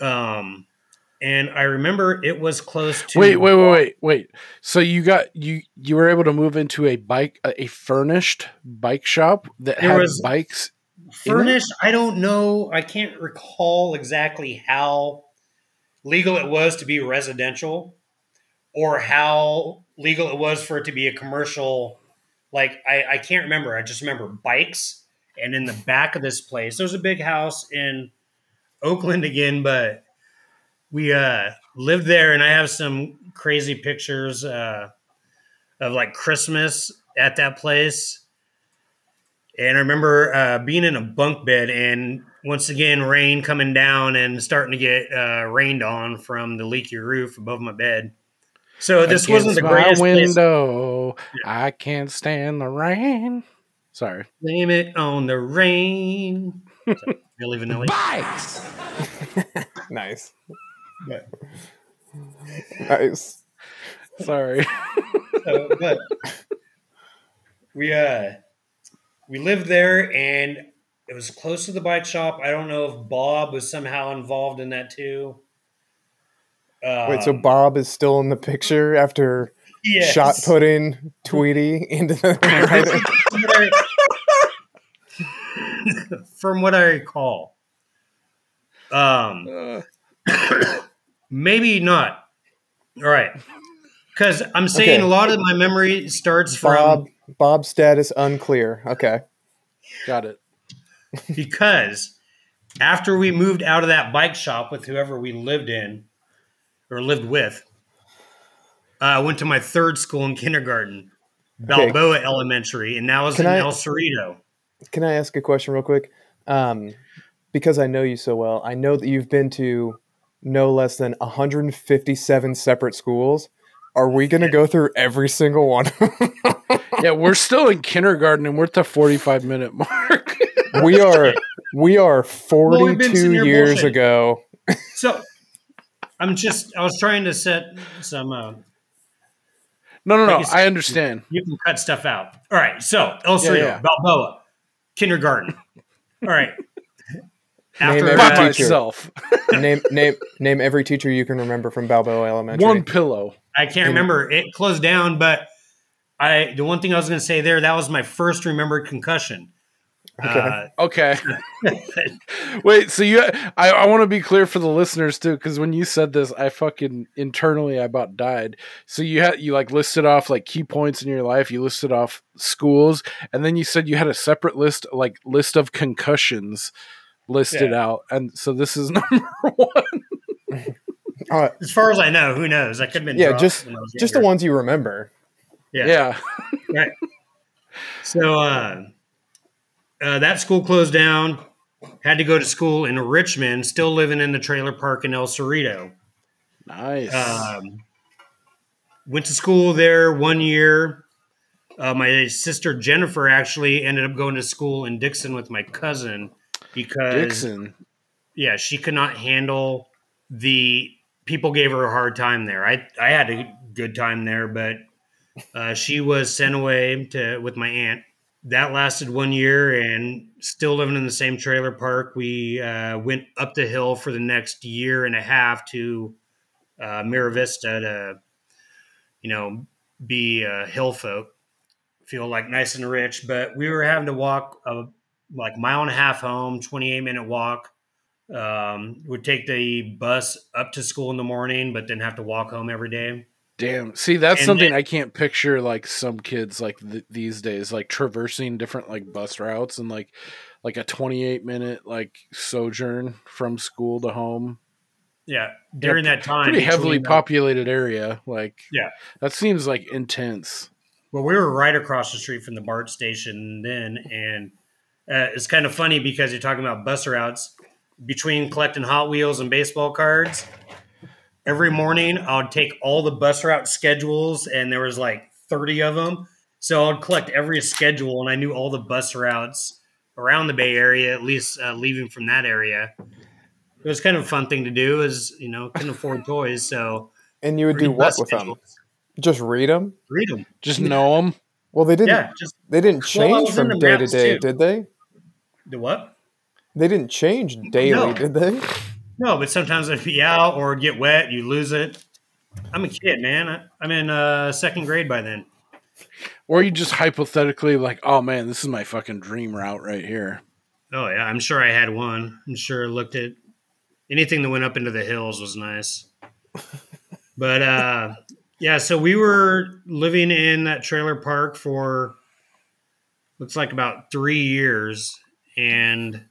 Um, and I remember it was close to Wait, wait, wait, wait, wait. So you got you you were able to move into a bike a a furnished bike shop that There had bikes. furnished. I don't know. I can't recall exactly how legal it was to be residential, or how legal it was for it to be a commercial. Like I, I can't remember. I just remember bikes, and in the back of this place, there's a big house in Oakland again, but we uh, lived there, and I have some crazy pictures uh, of like Christmas at that place. And I remember uh, being in a bunk bed, and once again, rain coming down and starting to get uh, rained on from the leaky roof above my bed. So this wasn't the Against greatest my place. Window. I can't stand the rain. Sorry. Blame it on the rain. So, Milli Vanilli. nice. Yeah. Nice. Sorry. So, but we uh we lived there and it was close to the bike shop. I don't know if Bob was somehow involved in that too. Wait, so Um, Bob is still in the picture after yes. shot putting Tweety into the from what I recall. Um, maybe not. All right, because I'm saying Okay. a lot of my memory starts from Bob Bob's status unclear. Okay. Got it. because after we moved out of that bike shop with whoever we lived in or lived with, uh, I went to my third school in kindergarten, Okay. Balboa Elementary, and now was Can in I- El Cerrito. Can I ask a question real quick? Um, because I know you so well, I know that you've been to no less than 157 separate schools. Are we going to go through every single one? Yeah, we're still in kindergarten and we're at the 45 minute mark. we are we are we've 42 sitting here years bullshitting. ago. So I'm just I was trying to set some. Uh, No, no, no. Like you I understand. you can cut stuff out. All right. So El Yeah, Cerrito, yeah. Balboa, kindergarten. All right. Name every teacher. myself. name name name every teacher you can remember from Balboa Elementary. One pillow. I can't remember. It closed down, but I the one thing I was going to say there that was my first remembered concussion. Uh, Okay. Wait, so you I, I want to be clear for the listeners too, because when you said this, I fucking internally I about died. So you had you like listed off like key points in your life, you listed off schools, and then you said you had a separate list like list of concussions listed Yeah. out. And so this is number one. Uh, as far as I know, who knows? I could have been yeah, just when I was just the ones you remember. Yeah. Yeah. right. So uh, uh, that school closed down. Had to go to school in Richmond. Still living in the trailer park in El Cerrito. Nice. Um, went to school there one year. Uh, my sister Jennifer actually ended up going to school in Dixon with my cousin because Dixon. yeah, she could not handle the people gave her a hard time there. I I had a good time there, but uh, she was sent away to with my aunt. That lasted one year, and still living in the same trailer park. We uh, went up the hill for the next year and a half to uh, Mira Vista to, you know, be uh, hill folk, feel like nice and rich. But we were having to walk a like mile and a half home, twenty eight minute walk um, would take the bus up to school in the morning, but then have to walk home every day. Damn. See, that's And something I can't picture like some kids like th- these days, like traversing different like bus routes and like like a 28 minute like sojourn from school to home. Yeah, during that time, Pretty heavily uh, populated area. Like, Yeah. that seems like intense. Well, we were right across the street from the BART station then, and uh, it's kind of funny because you're talking about bus routes between collecting Hot Wheels and baseball cards. Every morning, I would take all the bus route schedules, and there was like 30 of them. So I'd collect every schedule, and I knew all the bus routes around the Bay Area, at least uh, leaving from that area. It was kind of a fun thing to do, as you know, couldn't afford toys, so And you would do read what bus with them? Just read them? Read them. Just know them. Well, they didn't. Yeah, just They didn't change was in from day to day, too. did they? the what? They didn't change daily, No. did they? No, but sometimes it'd be out or get wet, you lose it. I'm a kid, man. I, I'm in uh, second grade by then. Or you just hypothetically like, oh man, this is my fucking dream route right here. Oh yeah, I'm sure I had one. I'm sure I looked at anything that went up into the hills was nice. But uh, yeah, so we were living in that trailer park for looks like about three years, and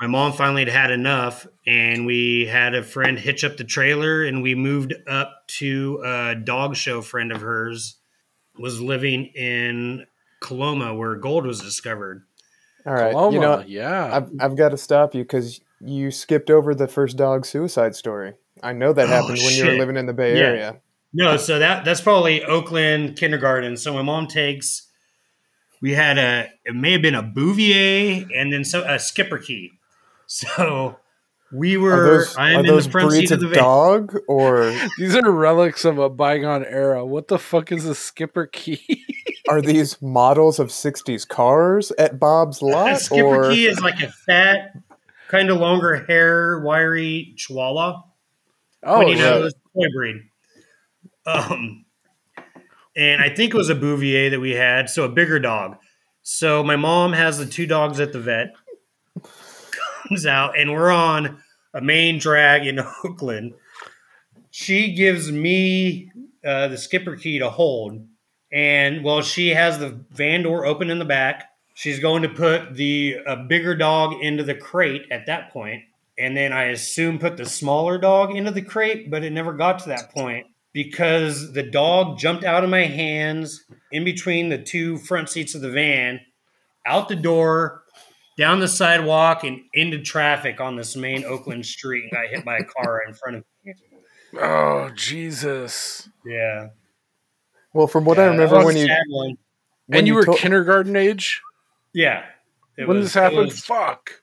my mom finally had had enough, and we had a friend hitch up the trailer, and we moved up to a dog show friend of hers was living in Coloma, where gold was discovered. All right. Paloma, you know, yeah. I've, I've got to stop you because you skipped over the first dog suicide story. I know that Oh, happened when you were living in the Bay Yeah. Area. No, so that that's probably Oakland kindergarten. So my mom takes. We had a it may have been a Bouvier and then so a schipperke. So we Are were. those, I'm are in those the front breeds seat of of the van. dog or These are relics of a bygone era. What the fuck is a schipperke? are these models of 60s cars at Bob's A lot? skipper or key is like a fat, kind of longer hair, wiry Chihuahua. oh, when you shit. know this toy breed. Um, and I think it was a Bouvier that we had, so a bigger dog. So my mom has the two dogs at the vet. Comes out, and we're on a main drag in Oakland. She gives me uh, the schipperke to hold, and while she has the van door open in the back, she's going to put the bigger dog into the crate at that point and then I assume put the smaller dog into the crate, but it never got to that point because the dog jumped out of my hands in between the two front seats of the van, out the door, down the sidewalk, and into traffic on this main Oakland street and got hit by a car in front of me. Oh Jesus! Yeah. well, from what I Yeah, that remember when you when and you, were to- kindergarten age Yeah. It when was- this it happened. was- Fuck.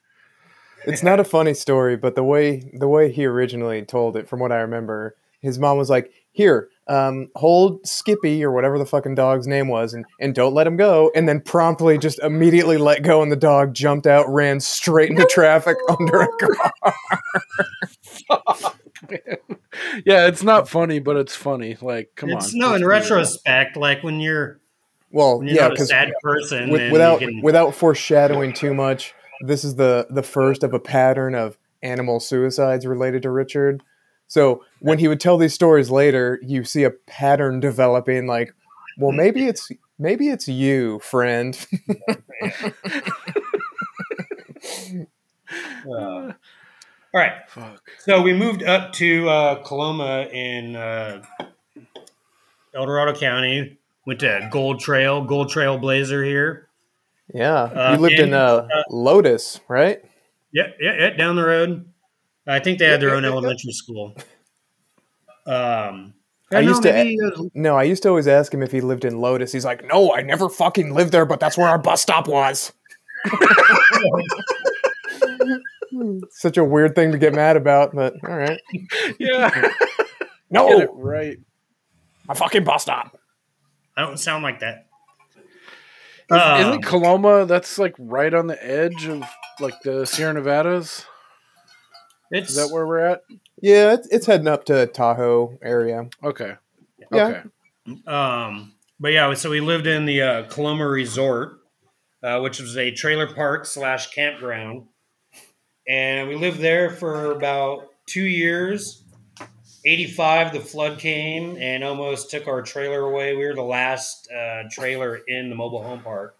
it's not a funny story, but the way the way he originally told it, from what I remember, his mom was like, "Here, um, hold Skippy or whatever the fucking dog's name was, and and don't let him go." And then promptly just immediately let go, and the dog jumped out, ran straight into traffic under a car. Yeah, it's not funny, but it's funny. Like, come it's on. no let's in be real. retrospect, like when you're Well, When you're yeah, not a because sad person, with, without can, without foreshadowing too much, this is the the first of a pattern of animal suicides related to Richard. So when he would tell these stories later, you see a pattern developing. Like, well, maybe it's maybe it's you, friend. uh, all right. Fuck. So we moved up to uh, Coloma in uh, El Dorado County. Went to Gold Trail, Gold Trail Blazer here. yeah, Uh, you lived and, in uh, Lotus, right? Yeah, yeah, yeah, down the road. I think they had their own elementary school. Um, I don't know, used to- maybe it No, I used to always ask him if he lived in Lotus. He's like, no, I never fucking lived there, but that's where our bus stop was. Such a weird thing to get mad about, but all right. Yeah. No, right. my fucking bus stop. I don't sound like that. Is- Um, Isn't Coloma? That's like right on the edge of like the Sierra Nevadas. It's Is that where we're at? Yeah, it's, it's heading up to Tahoe area. Okay. Yeah. Okay. Um, but yeah, so we lived in the uh, Coloma Resort, uh, which was a trailer park slash campground, and we lived there for about two years. Eighty-five, the flood came and almost took our trailer away. We were the last uh, trailer in the mobile home park.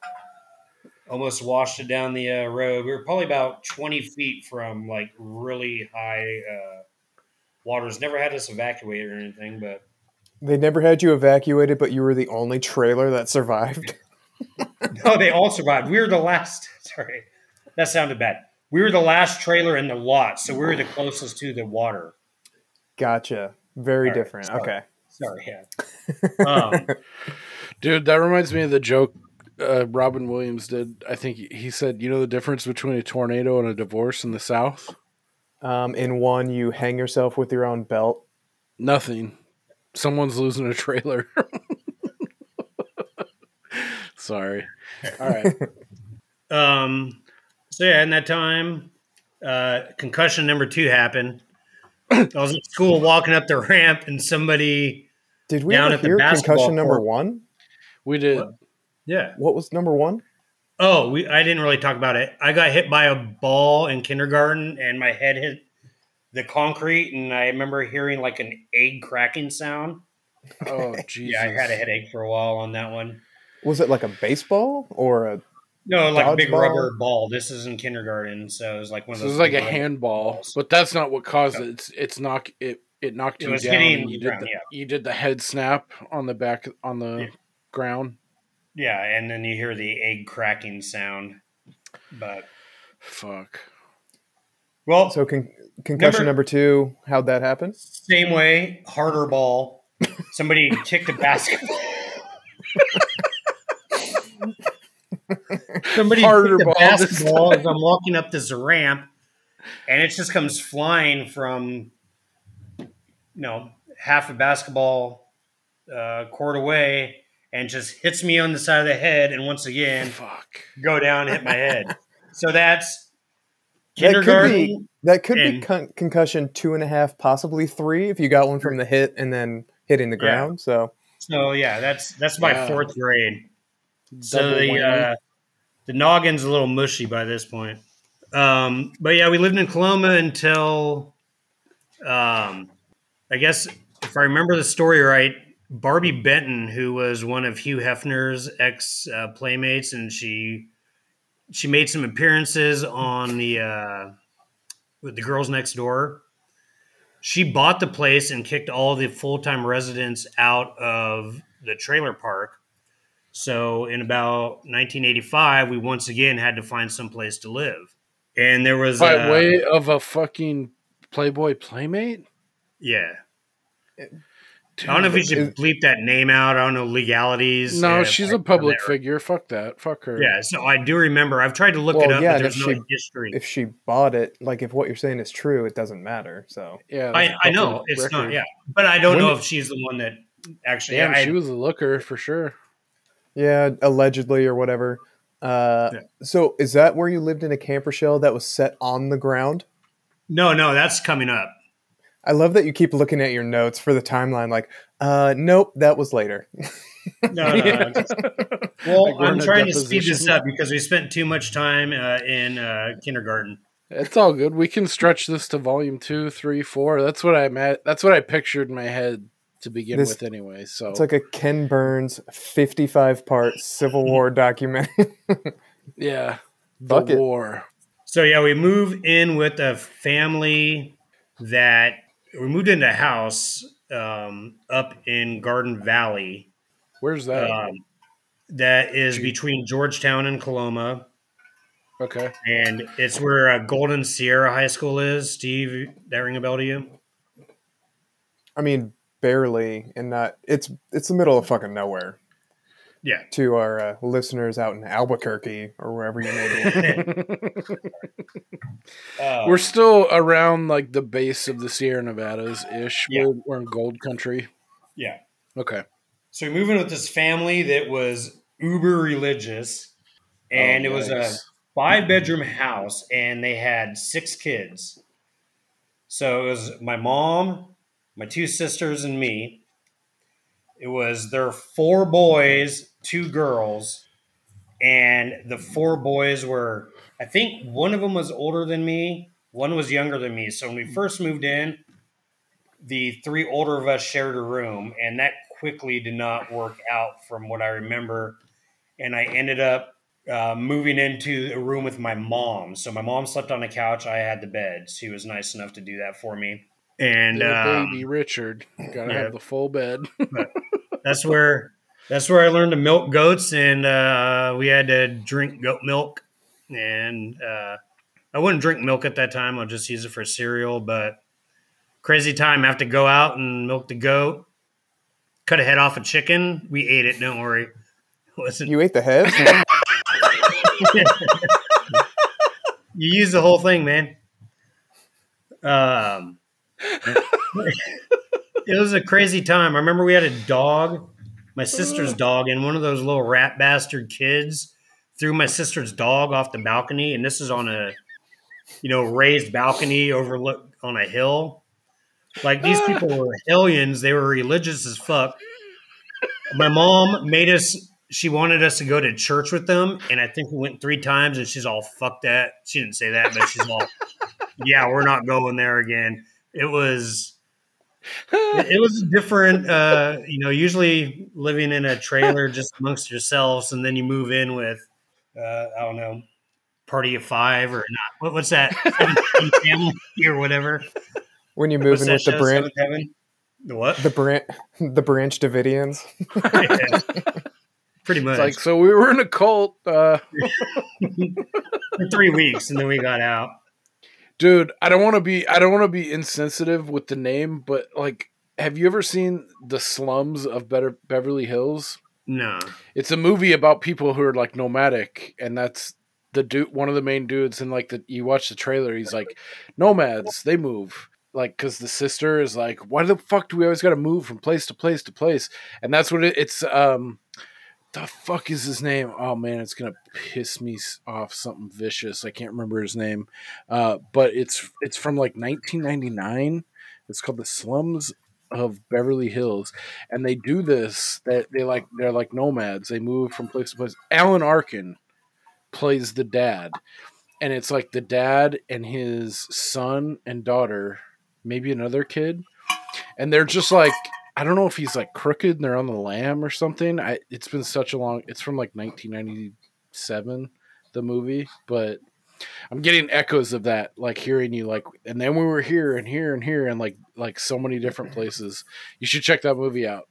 Almost washed it down the uh, road. We were probably about twenty feet from like really high uh, waters. Never had us evacuated or anything, but They never had you evacuated, but you were the only trailer that survived. No, they all survived. We were the last. Sorry, that sounded bad. We were the last trailer in the lot, so we were the closest to the water. Gotcha. Very All right, different. sorry. Okay. Sorry, yeah. Um, Dude, that reminds me of the joke uh, Robin Williams did. I think he- he said, "You know the difference between a tornado and a divorce in the South? Um, in one, you hang yourself with your own belt. Nothing. Someone's losing a trailer." Sorry. All right. um, so yeah, in that time, uh, concussion number two happened. I was at school walking up the ramp, and somebody, Did we Down ever at the hear basketball concussion number one? We did. Yeah. What was number one? Oh, we, I didn't really talk about it. I got hit by a ball in kindergarten, and my head hit the concrete, and I remember hearing like an egg cracking sound. Oh, Jesus. Yeah, I had a headache for a while on that one. Was it like a baseball or a? No, like a big Dodgeball? rubber ball. This is in kindergarten, so it was like one of So those. it's like a handball, balls. but that's not what caused it. It's it's knock it it knocked It you was down. hitting and you the did ground, the yeah. you did the head snap on the back on the Yeah. ground. Yeah, and then you hear the egg cracking sound. But Fuck. well, So con- concussion Number- number two. How'd that happen? same way, harder ball. Somebody kicked a basketball. Somebody Harder kicked a ball this basketball as I'm walking up this ramp, and it just comes flying from, you know, half a basketball uh, court away, and just hits me on the side of the head, and once again Fuck. go down and hit my head. So that's That could kindergarten. be that could be con- concussion two and a half, possibly three, if you got one from the hit and then hitting the Yeah. ground. So So yeah, that's that's my Yeah. fourth grade. So the uh, the noggin's a little mushy by this point. Um, but yeah, we lived in Coloma until um, I guess if I remember the story right, Barbi Benton, who was one of Hugh Hefner's ex uh, playmates, and she she made some appearances on the uh, with the girls next door. She bought the place and kicked all the full time residents out of the trailer park. So in about 1985, we once again had to find some place to live, and there was By uh, way of a fucking Playboy playmate? yeah. Dude, I don't know if we should is- bleep that name out. I don't know legalities. No, she's like, a public figure. Fuck that. Fuck her. Yeah, so I do remember. I've tried to look it up, yeah, but there's no she- history. if she bought it, like if what you're saying is true, it doesn't matter. So Yeah. I, I know public it's not. Yeah, but I don't When know did- if she's the one that actually. Damn, I, she was a looker for sure. yeah, allegedly or whatever. Uh, Yeah. So is that where you lived in a camper shell that was set on the ground? no, no, that's coming up. I love that you keep looking at your notes for the timeline. Like, uh, nope, that was later. No, no. no. Well, Like I'm trying to speed this up because we spent too much time uh, in uh, kindergarten. It's all good. We can stretch this to volume two, three, four. That's what I'm at. That's what I pictured in my head to begin This- with, anyway. So It's like a Ken Burns 55 part Civil War documentary. yeah, the Fuck it. war. So yeah, we move in with a family that we moved into a house um, up in Garden Valley Where's that? um, that is between Georgetown and Coloma, okay. and it's where uh, Golden Sierra High School is. Steve, that ring a bell to you? I mean, barely, and not. It's it's the middle of fucking nowhere. Yeah. To our uh, listeners out in Albuquerque or wherever you may be. Uh, We're still around like the base of the Sierra Nevadas ish. Yeah. We're, we're in gold country. yeah. Okay. So we moved in with this family that was uber religious, and Oh, it was a five bedroom house, and they had six kids. So it was my mom, my two sisters, and me. It was there their four boys, two girls, and the four boys were. I think one of them was older than me, one was younger than me. So when we first moved in, the three older of us shared a room, and that quickly did not work out from what I remember. And I ended up uh, moving into a room with my mom. So my mom slept on the couch. I had the bed. She was nice enough to do that for me. And Little um, baby Richard. Gotta yeah. have the full bed. that's where that's where I learned to milk goats, and uh, we had to drink goat milk. And uh, I wouldn't drink milk at that time; I'll just use it for cereal. But crazy time, I have to go out and milk the goat. Cut a head off a chicken. We ate it. Don't worry. It wasn't You ate the head? you use the whole thing, man. Um, it was a crazy time. I remember we had a dog, my sister's mm. dog, and one of those little rat bastard kids threw my sister's dog off the balcony, and this is on a you know raised balcony overlook on a hill. Like these ah. people were hellions; they were religious as fuck. My mom made us. She wanted us to go to church with them, and I think we went three times. And she's all "fuck that." She didn't say that, but she's all, "Yeah, we're not going there again." It was it, was different. Uh, you know, usually living in a trailer just amongst yourselves, and then you move in with, uh, I don't know, party of five or not. What, what's that? Family or whatever. when you move in with the branch, The what? the branch, the branch Davidians. Yeah. Pretty much It's like, so we were in a cult. Uh, for three weeks, and then we got out. Dude, I don't want to be I don't want to be insensitive with the name, but like have you ever seen The Slums of Better Beverly Hills? No, It's a movie about people who are like nomadic and that's the dude one of the main dudes and like the you watch the trailer he's like nomads they move. Like cuz the sister is like why the fuck do we always got to move from place to place to place? And that's what it, it's um the fuck is his name? Oh man it's gonna piss me off something vicious. I can't remember his name. Uh but it's it's from like 1999 it's called the slums of beverly hills. And they do this that they like they're like nomads. They move from place to place. Alan arkin plays the dad. And it's like the dad and his son and daughter maybe another kid. And they're just like i don't know if he's like crooked and they're on the lam or something I, it's been such a long it's from like 1997 the movie but i'm getting echoes of that like hearing you like and then we were here and here and here and like like so many different places you should check that movie out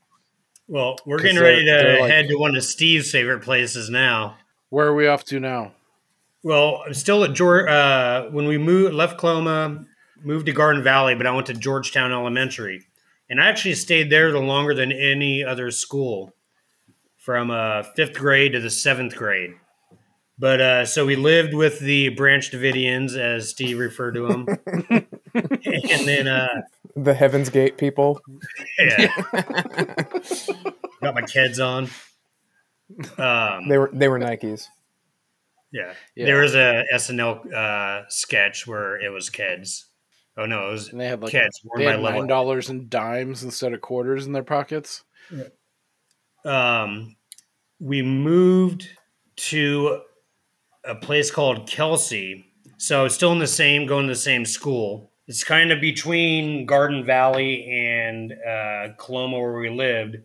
well, we're getting ready to they're like- head to one of Steve's favorite places now. where are we off to now Well, I'm still at George. Uh, when we moved, left Coloma, moved to Garden Valley, but I went to Georgetown Elementary, and I actually stayed there the longer than any other school, from uh, fifth grade to the seventh grade. But uh, so we lived with the Branch Davidians, as Steve referred to them, and then uh, The Heaven's Gate people. yeah, got my kids on. Um, They were they were Nikes. Yeah. Yeah. There was a SNL uh, sketch where it was kids. Oh no, it was and they had like worn they had nine dollars in dimes instead of quarters in their pockets um, we moved to a place called Kelsey. So still in the same, going to the same school. It's kind of between Garden Valley and uh, Coloma where we lived.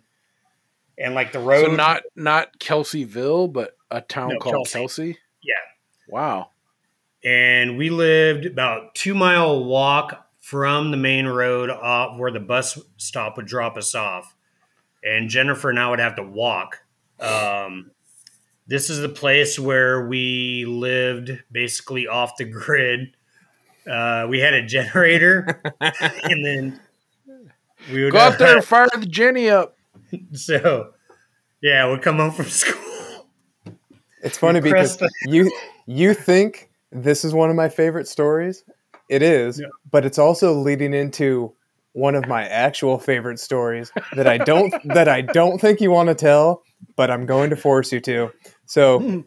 And like the road. So not not Kelseyville, but a town No, called Kelsey. Kelsey. Yeah. Wow. And we lived about two mile walk from the main road off where the bus stop would drop us off. And jennifer and i would have to walk. Um, this is the place where we lived basically off the grid. Uh, we had a generator and then we would Go out there and fire the Jenny up. so yeah we'd come home from school. It's funny because you you think this is one of my favorite stories. It is, Yeah. but it's also leading into one of my actual favorite stories that I don't that I don't think you want to tell, but I'm going to force you to. So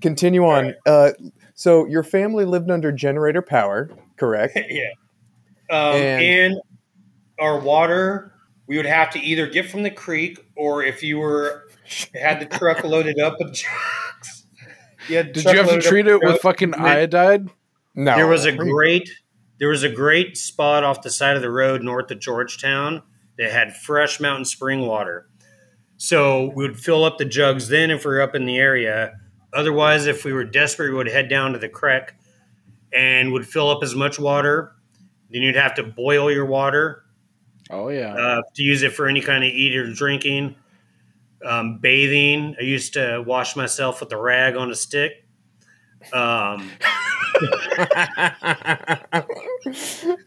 continue on. Uh, so your family lived under generator power, correct? yeah. Um, And- and, our water, we would have to either get from the creek, or if you were had the truck loaded up with jugs. You had the Did you have to treat it with fucking Then iodide? No. There was a great, there was a great spot off the side of the road north of Georgetown that had fresh mountain spring water. So we would fill up the jugs then if we were up in the area. Otherwise, if we were desperate, we would head down to the creek and would fill up as much water. Then you'd have to boil your water Oh yeah. uh, to use it for any kind of eat or drinking. Um, bathing. I used to wash myself with a rag on a stick. Um,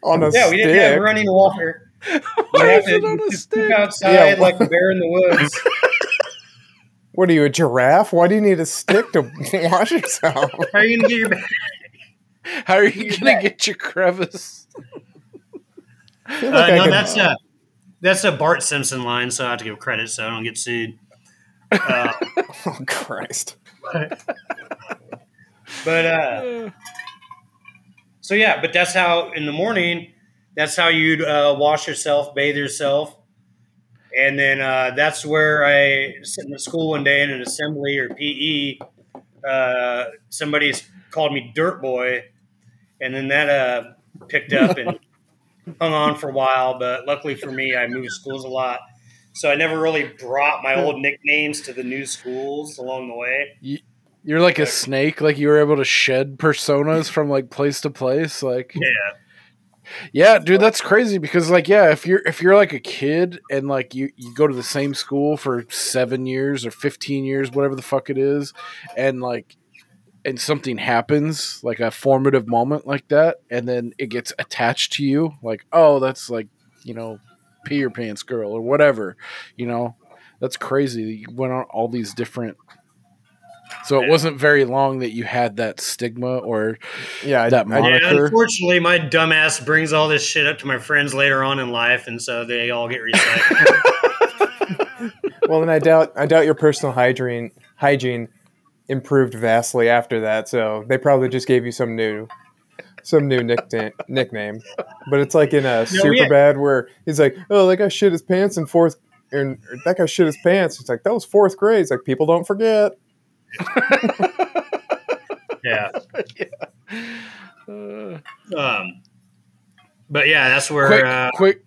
on a yeah, we didn't have running water. You Why have is it to on a stick? outside Yeah, like a bear in the woods. What are you, a giraffe? Why do you need a stick to wash yourself? How are you gonna get your back? How are you gonna get your crevice? I feel Uh, no, could- that's a that's a Bart Simpson line, so I have to give credit so I don't get sued. Uh, oh Christ. But uh, so yeah, but that's how in the morning, that's how you'd uh, wash yourself, bathe yourself, and then uh, that's where I sit in the school one day in an assembly or PE. Uh, somebody called me Dirt Boy, and then that uh, picked up and hung on for a while. But luckily for me, I moved schools a lot. So I never really brought my hmm. old nicknames to the new schools along the way. You're like a snake. Like you were able to shed personas from like place to place. Like Yeah. yeah, dude, that's crazy because like yeah, if you're if you're like a kid and like you you go to the same school for seven years or fifteen years, whatever the fuck it is, and like and something happens like a formative moment like that, and then it gets attached to you, like oh, that's like you know, pee your pants girl or whatever, you know, that's crazy. that You went on all these different. So it wasn't very long that you had that stigma or Yeah, That I- mon- Yeah, unfortunately, my dumbass brings all this shit up to my friends later on in life, and so they all get recycled. well, then I doubt I doubt your personal hygiene hygiene improved vastly after that. So they probably just gave you some new some new nickname nickname. But it's like in a super yeah. bad where he's like, oh, that guy shit his pants in fourth. And that guy shit his pants. It's like that was fourth grade. It's like people don't forget. yeah. uh, Um, but yeah, that's where. quick, uh, quick,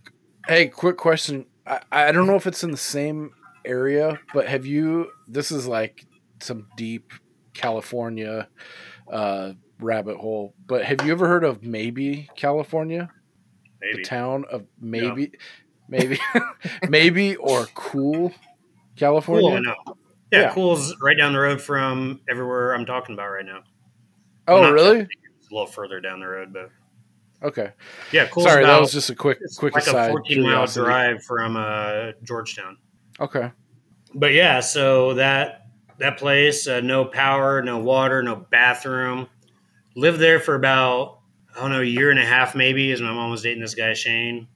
hey, quick question. I, I don't know if it's in the same area, but have you? This is like some deep California uh, rabbit hole. But have you ever heard of Maybe, California? maybe. The town of Maybe, maybe, maybe or Cool, California. Cool, know. Yeah, Yeah. Cool's right down the road from everywhere I'm talking about right now. Oh, really? It's a little further down the road, but Okay. yeah, Cool's Sorry, that was just a quick, quick like aside. a 14 mile drive from uh, Georgetown. Okay. but yeah, so that that place, uh, no power, no water, no bathroom. Lived there for about I don't know a year and a half maybe, as my mom was dating this guy Shane,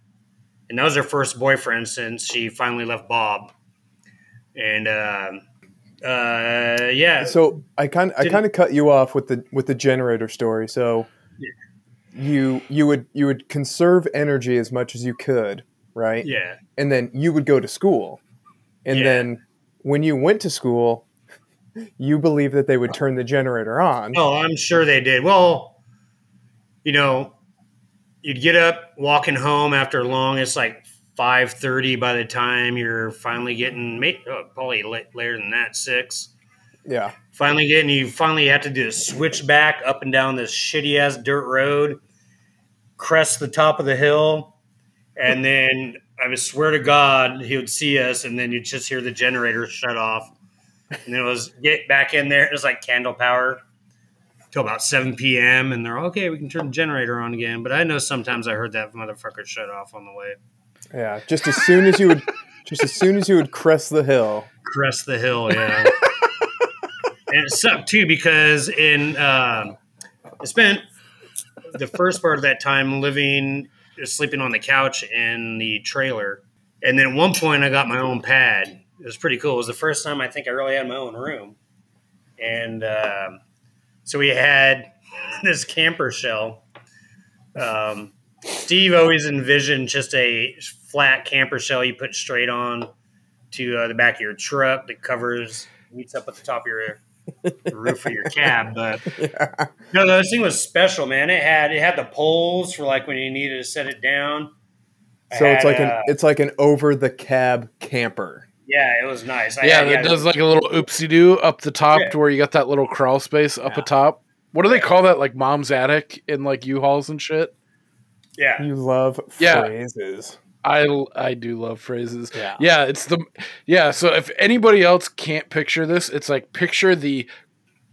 and that was her first boyfriend since she finally left Bob. And um uh, yeah, So I kind I kind of cut you off with the with the generator story. So yeah. you you would you would conserve energy as much as you could, right? yeah, And then you would go to school, and Yeah. then when you went to school, you believe that they would turn the generator on. Oh, I'm sure they did. Well, you know, you'd get up walking home after long. It's like five thirty by the time you're finally getting, oh, probably later than that, six. Yeah. Finally getting, you finally have to do a switchback up and down this shitty ass dirt road, crest the top of the hill, and then I would swear to God he would see us, and then you'd just hear the generator shut off, and it was get back in there. It was like candle power till about 7 p.m. and they're okay. We can turn the generator on again. But I know sometimes I heard that motherfucker shut off on the way. Yeah. Just as soon as you would just as soon as you would crest the hill. Crest the hill, yeah. and it sucked too because in um I spent the first part of that time living, sleeping on the couch in the trailer, and then at one point I got my own pad. It was pretty cool. It was the first time I think I really had my own room, and um, so we had this camper shell. Um, Steve always envisioned just a flat camper shell you put straight on to uh, the back of your truck that covers meets up at the top of your the roof of your cab. But no, no, this thing was special, man. It had it had the poles for like when you needed to set it down. So it's had, like an uh, it's like an over the cab camper. Yeah, it was nice. I yeah, had, that does like a little oopsie doo up the top Yeah. to where you got that little crawl space up Yeah. atop. What do they call that? Like mom's attic in like U-Hauls and shit. yeah. You love Yeah. phrases. I I do love phrases. Yeah. Yeah, it's the yeah. So if anybody else can't picture this, it's like picture the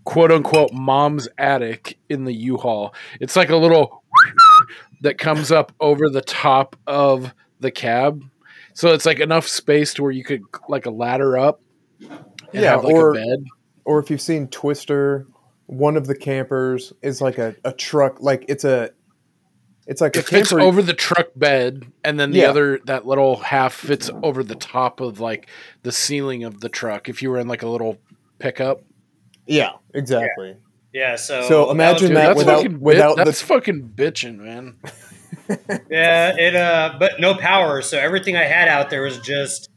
quote unquote mom's attic in the U-Haul. It's like a little that comes up over the top of the cab. So it's like enough space to where you could like a ladder up and Yeah, have like or- a bed. Or if you've seen Twister, one of the campers is like a, a truck like it's a it's like a It fits camper over the truck bed, and then the Yeah. other that little half fits over the top of like the ceiling of the truck. If you were in like a little pickup, Yeah, exactly. Yeah, so So that imagine was- Dude, that that's without fucking bit- the that's fucking bitching, man. Yeah, it uh but no power, so everything I had out there was just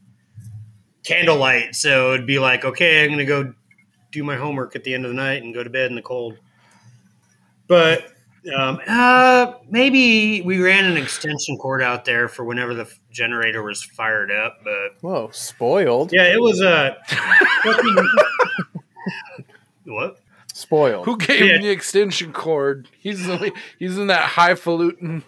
candlelight. So it'd be like, okay, I'm gonna go do my homework at the end of the night and go to bed in the cold. But um, uh, maybe we ran an extension cord out there for whenever the f- generator was fired up. But Whoa, spoiled. yeah, it was a what? Spoiled. Who gave Yeah. him the extension cord? He's the, he's in that highfalutin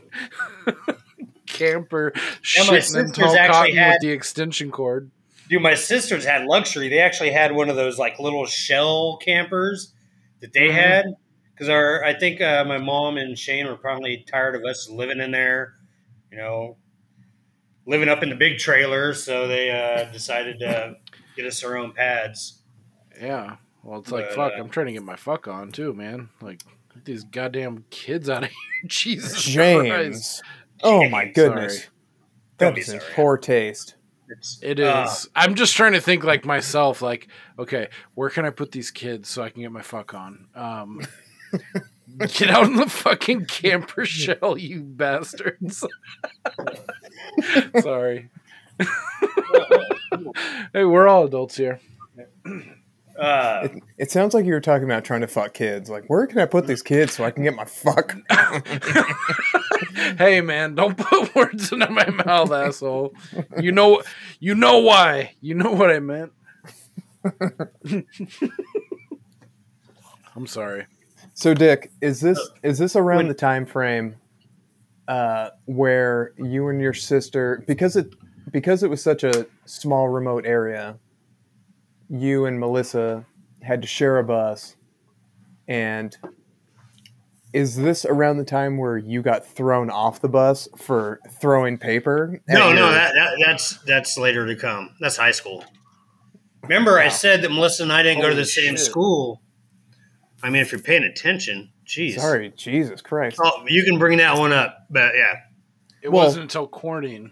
camper my shitting in sisters tall cotton had- with the extension cord. Dude, my sisters had luxury. They actually had one of those like little shell campers that they had because our I think uh, my mom and Shane were probably tired of us living in there, you know, living up in the big trailer. So they uh, decided to get us our own pads. Yeah. Well, it's like But, fuck. uh, I'm trying to get my fuck on too, man. Like get these goddamn kids out of here. Jesus Christ. James. Oh my goodness. Sorry. Don't be in sorry. poor taste. It's, It is. uh, I'm just trying to think like myself. Like, okay, where can I put these kids so I can get my fuck on? Um, get out in the fucking camper shell, you bastards. Sorry. hey, we're all adults here. uh, It, it sounds like you were talking about trying to fuck kids. Like, where can I put these kids so I can get my fuck? hey, man, don't put words into my mouth, asshole. You know, you know why. You know what I meant. I'm sorry. So, Dick, is this is this around when- the time frame uh, where you and your sister, because it because it was such a small remote area, you and Melissa had to share a bus, and is this around the time where you got thrown off the bus for throwing paper? at no, no, that, that, that's that's later to come. That's high school. Remember, I said that Melissa and I didn't go to the same shit. school. I mean, if you're paying attention, jeez. Sorry, Jesus Christ. Oh, you can bring that one up, but yeah, It Well- wasn't until quarantine.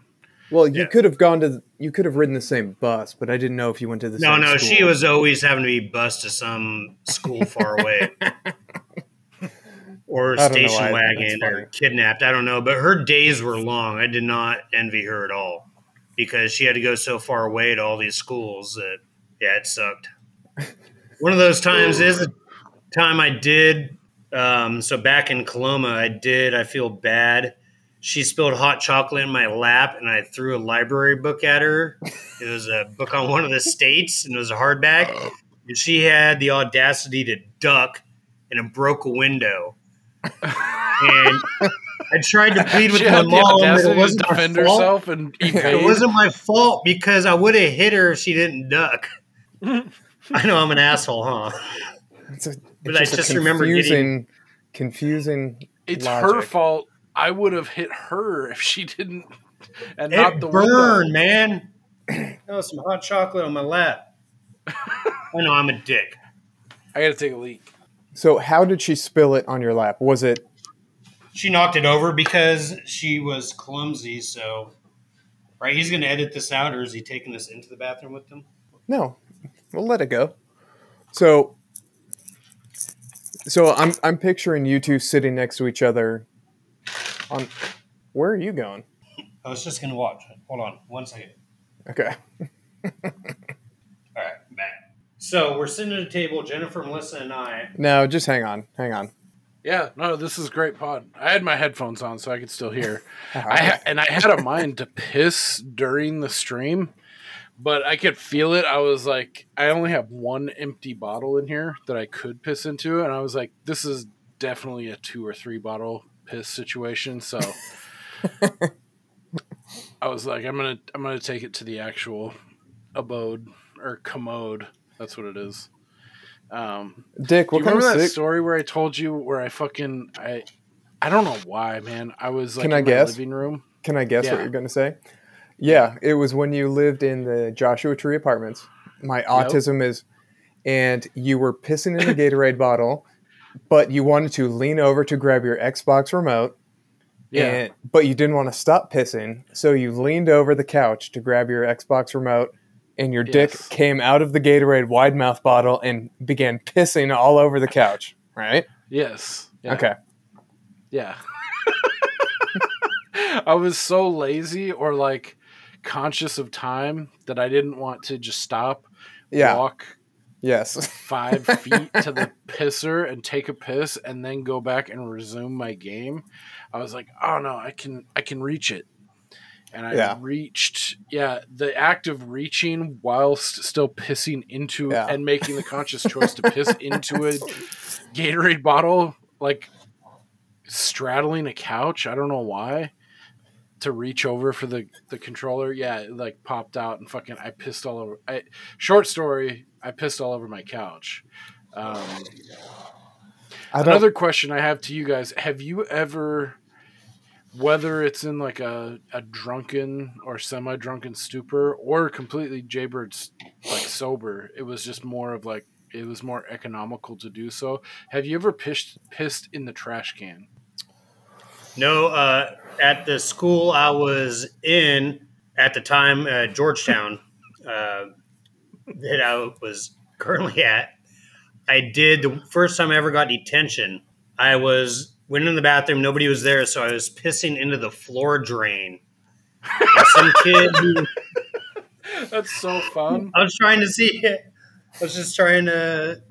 Well, you Yeah. could have gone to you could have ridden the same bus, but I didn't know if you went to the no, same no, school. she was always having to be bused to some school far away, or station wagon, or kidnapped. I don't know, but her days were long. I did not envy her at all because she had to go so far away to all these schools that, Yeah, it sucked. One of those times is a time I did. Um, so back in Coloma, I did. I feel bad. She spilled hot chocolate in my lap, and I threw a library book at her. It was a book on one of the states, and it was a hardback. And she had the audacity to duck, and it broke a window. And I tried to plead with She my mom that it to wasn't my defend fault. herself and It wasn't my fault because I would have hit her if she didn't duck. I know I'm an asshole, huh? It's a, it's But I a just remember confusing, confusing. It's logic. her fault. I would have hit her if she didn't, and It not the burned, window. man. That was some hot chocolate on my lap. I know I'm a dick. I got to take a leak. So, how did she spill it on your lap? Was it She knocked it over because she was clumsy. So, right, he's going to edit this out, or is he taking this into the bathroom with him? no? We'll let it go. So, so I'm I'm picturing you two sitting next to each other. On where are you going? I was just going to watch. Hold on, one second. Okay. All right, back. So we're sitting at a table, Jennifer, Melissa, and I. No, just hang on, hang on. Yeah, no, this is great pod. I had my headphones on so I could still hear. I ha- and I had a mind to piss during the stream, but I could feel it. I was like, I only have one empty bottle in here that I could piss into, and I was like, this is definitely a two or three bottle piss situation. So I was like, I'm gonna I'm gonna take it to the actual abode or commode. That's what it is. Um, Dick, do what you kind remember of that sick? story where I told you where I fucking I I don't know why, man. I was like Can I in my guess? living room. Can I guess what Yeah. you're going to say? Yeah, it was when you lived in the Joshua Tree Apartments. My autism is, and you were pissing in the Gatorade bottle, but you wanted to lean over to grab your Xbox remote. Yeah. And, but you didn't want to stop pissing, so you leaned over the couch to grab your Xbox remote, and your dick came out of the Gatorade wide mouth bottle and began pissing all over the couch. Right? Yes. Yeah. Okay. Yeah. I was so lazy or like conscious of time that I didn't want to just stop, Yeah. walk Yes. five feet to the pisser and take a piss and then go back and resume my game. I was like, oh no, I can I can reach it. And I Yeah. reached yeah, the act of reaching whilst still pissing into Yeah. and making the conscious choice to piss into a Gatorade bottle, like straddling a couch. I don't know why. To reach over for the the controller, yeah, it like popped out and fucking I pissed all over. I short story, I pissed all over my couch. Um, another question I have to you guys: Have you ever, whether it's in like a, a drunken or semi drunken stupor, or completely Jaybird's like sober, it was just more of like it was more economical to do so. Have you ever pissed pissed in the trash can? No, uh, at the school I was in at the time, uh, Georgetown, uh, that I was currently at, I did the first time I ever got detention. I was went in the bathroom, nobody was there, so I was pissing into the floor drain. And some kid who That's so fun. I was trying to see it. I was just trying to.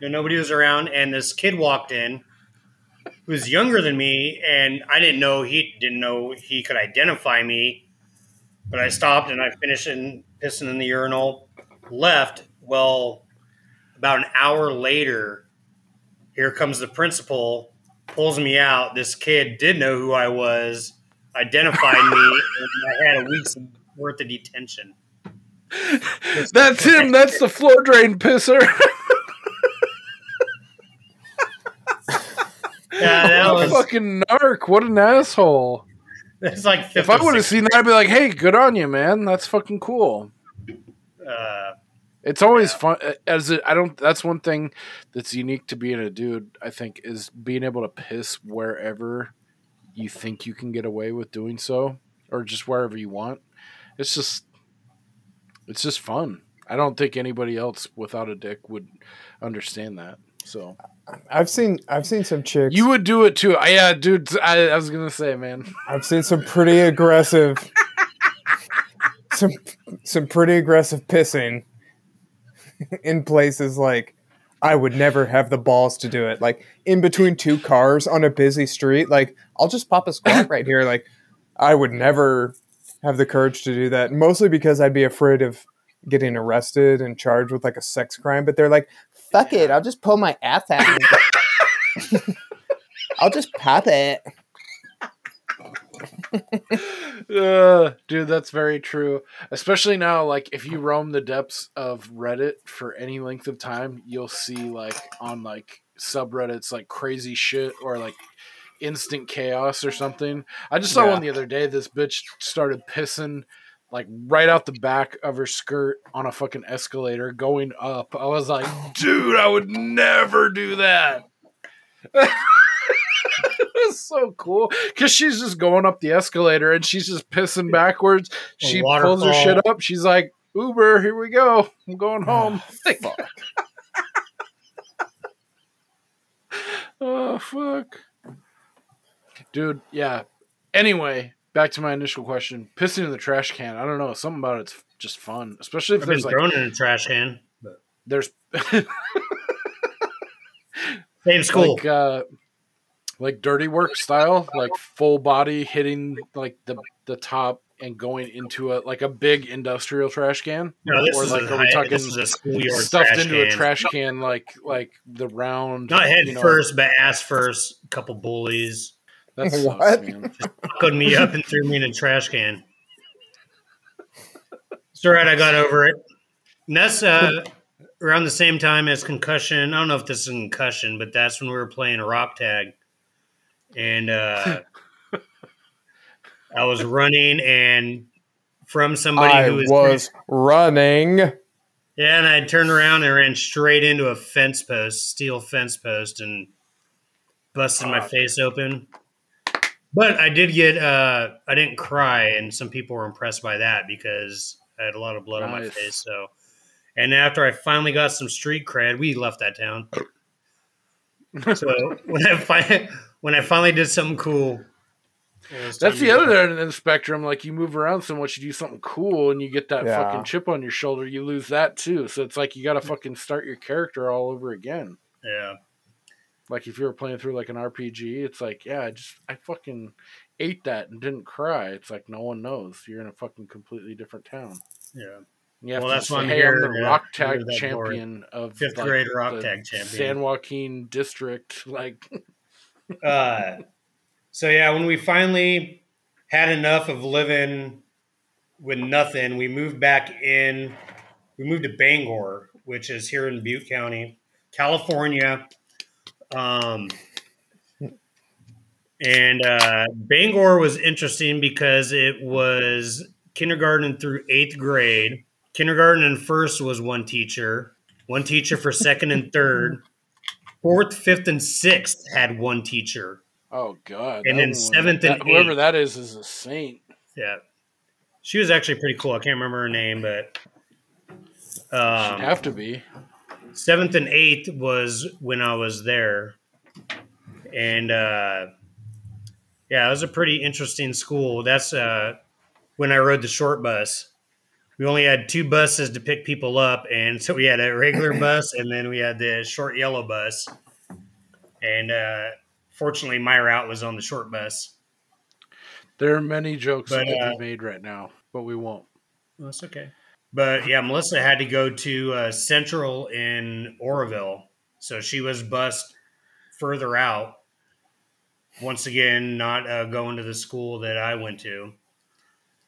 You know, nobody was around, and this kid walked in, who was younger than me, and I didn't know he didn't know he could identify me. But I stopped and I finished in pissing in the urinal, left. Well, about an hour later, here comes the principal, pulls me out. This kid did know who I was, identified me, and I had a week's worth of detention. That's him. That's the floor drain pisser. Yeah, that What a was fucking narc. What an asshole. It's like If I would have seen that, I'd be like, "Hey, good on you, man. That's fucking cool." Uh, It's always fun. As a, I don't. That's one thing that's unique to being a dude. I think is being able to piss wherever you think you can get away with doing so, or just wherever you want. It's just, it's just fun. I don't think anybody else without a dick would understand that. So I've seen I've seen some chicks. you would do it too. I, yeah, dude. I, I was gonna say, man. I've seen some pretty aggressive, some some pretty aggressive pissing, in places like I would never have the balls to do it. Like in between two cars on a busy street, like I'll just pop a squat right here. Like I would never have the courage to do that. Mostly because I'd be afraid of getting arrested and charged with like a sex crime. But they're like, fuck it, I'll just pull my ass out. I'll just pop it. Uh, dude, that's very true. Especially now, like if you roam the depths of Reddit for any length of time, you'll see like on like subreddits like crazy shit or like instant chaos or something. I just saw Yeah. one the other day. This bitch started pissing like right out the back of her skirt on a fucking escalator going up. I was like, dude, I would never do that. It's so cool because she's just going up the escalator and she's just pissing backwards. She pulls her shit up. She's like, Uber, here we go. I'm going home. Like, oh, fuck. Dude, yeah. Anyway, back to my initial question. Pissing in the trash can. I don't know. Something about it's just fun, especially if I've been there's like thrown in a trash can. But there's same school. like uh like dirty work style like full body hitting like the the top and going into a like a big industrial trash can no, this or is like a are we high- talking this is a schoolyard stuffed trash into a can. trash can like like the round Not head you know, first, but ass first. couple bullies that sucks, What? man. put me up and threw me in a trash can. It's all right. I got over it. And that's uh, around the same time as concussion. I don't know if this is concussion, but that's when we were playing rock tag, and uh, I was running and from somebody I who was, was running. yeah, and I turned around and ran straight into a fence post, steel fence post, and busted my face open. But I did get, uh, I didn't cry, and some people were impressed by that because I had a lot of blood on my face. So, and after I finally got some street cred, we left that town. so when I fi- when I finally did something cool, that's the other end of the spectrum like you move around so much you do something cool and you get that Yeah. fucking chip on your shoulder you lose that too so it's like you gotta fucking start your character all over again Yeah, Like if you were playing through like an RPG, it's like, yeah, I just I fucking ate that and didn't cry. It's like no one knows. You're in a fucking completely different town. yeah. Yeah, Well, that's say, why I'm hey, here, I'm the yeah, rock tag with that board. champion of Fifth like, grade rock the tag champion. San Joaquin district. Like, uh, so yeah, when we finally had enough of living with nothing, we moved back in. We moved to Bangor, which is here in Butte County, California. Um, and uh, Bangor was interesting because it was kindergarten through eighth grade. Kindergarten and first was one teacher, one teacher for second and third. Fourth, fifth, and sixth had one teacher. oh god. And then seventh and that- whoever eighth. that is is a saint. Yeah. She was actually pretty cool. I can't remember her name, but Should um, have to be. seventh and eighth was when I was there. And uh, yeah, it was a pretty interesting school. That's uh, when I rode the short bus. We only had two buses to pick people up, and so we had a regular bus, and then we had the short yellow bus. And uh, fortunately, my route was on the short bus. There are many jokes But, that uh, be made right now, but we won't. That's okay. But yeah, Melissa had to go to uh, Central in Oroville, so she was bused further out. Once again, not uh, going to the school that I went to,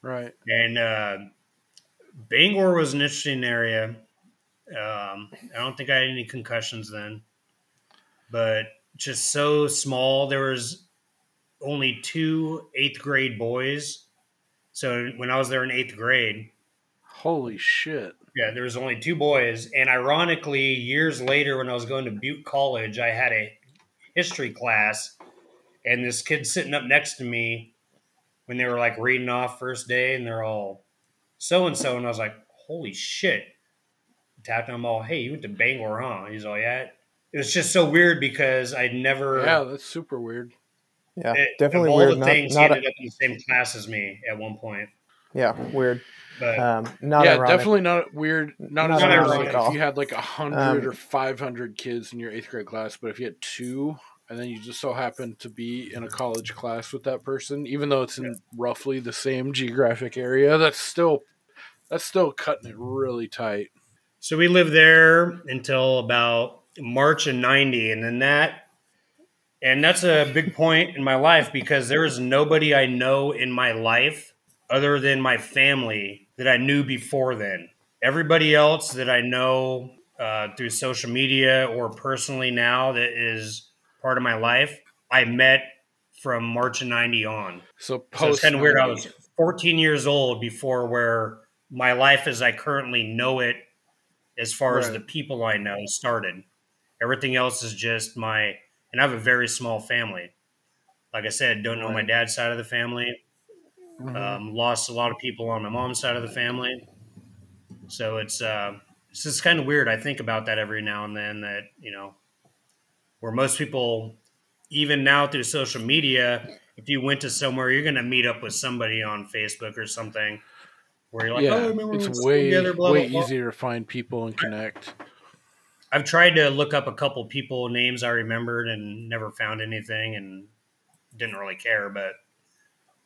Right. and uh, Bangor was an interesting area. Um, I don't think I had any concussions then, but just so small. There was only two eighth grade boys. So when I was there in eighth grade, Holy shit. yeah, there was only two boys, and ironically, years later, when I was going to Butte College, I had a history class, and this kid sitting up next to me when they were like reading off first day, and they're all so and so, and I was like, "Holy shit!" Tapped on them all. Hey, you went to Bangor, huh? He's all, "Yeah." It was just so weird because I'd never. Yeah, that's super weird. Yeah, it- definitely of all weird. the Not, things, not he a, ended up in the same class as me at one point. yeah, weird. But Um, not yeah, ironic. definitely not weird. Not, Not as weird as ironic like at all. if you had like a hundred Um, or five hundred kids in your eighth grade class, but if you had two, and then you just so happen to be in a college class with that person, even though it's in roughly the same geographic area, that's still that's still cutting it really tight. So we lived there until about March of 90 and then that and that's a big point in my life because there is nobody I know in my life other than my family that I knew before then. Everybody else that I know uh, through social media or personally now that is part of my life, I met from March of 90 on. So So it's kind of weird. I was 14 years old before where my life as I currently know it, as far as the people I know, started. Everything else is just my, and I have a very small family. Like I said, don't know my dad's side of the family. Mhm. Um, lost a lot of people on my mom's side of the family. So it's uh, it's just kind of weird. I think about that every now and then. That you know, where most people, even now through social media, if you went to somewhere, you're going to meet up with somebody on Facebook or something. Where you're like, yeah, oh, I remember it's way together, blah, way blah, blah." easier to find people and connect. I've tried to look up a couple people names I remembered and never found anything and didn't really care, but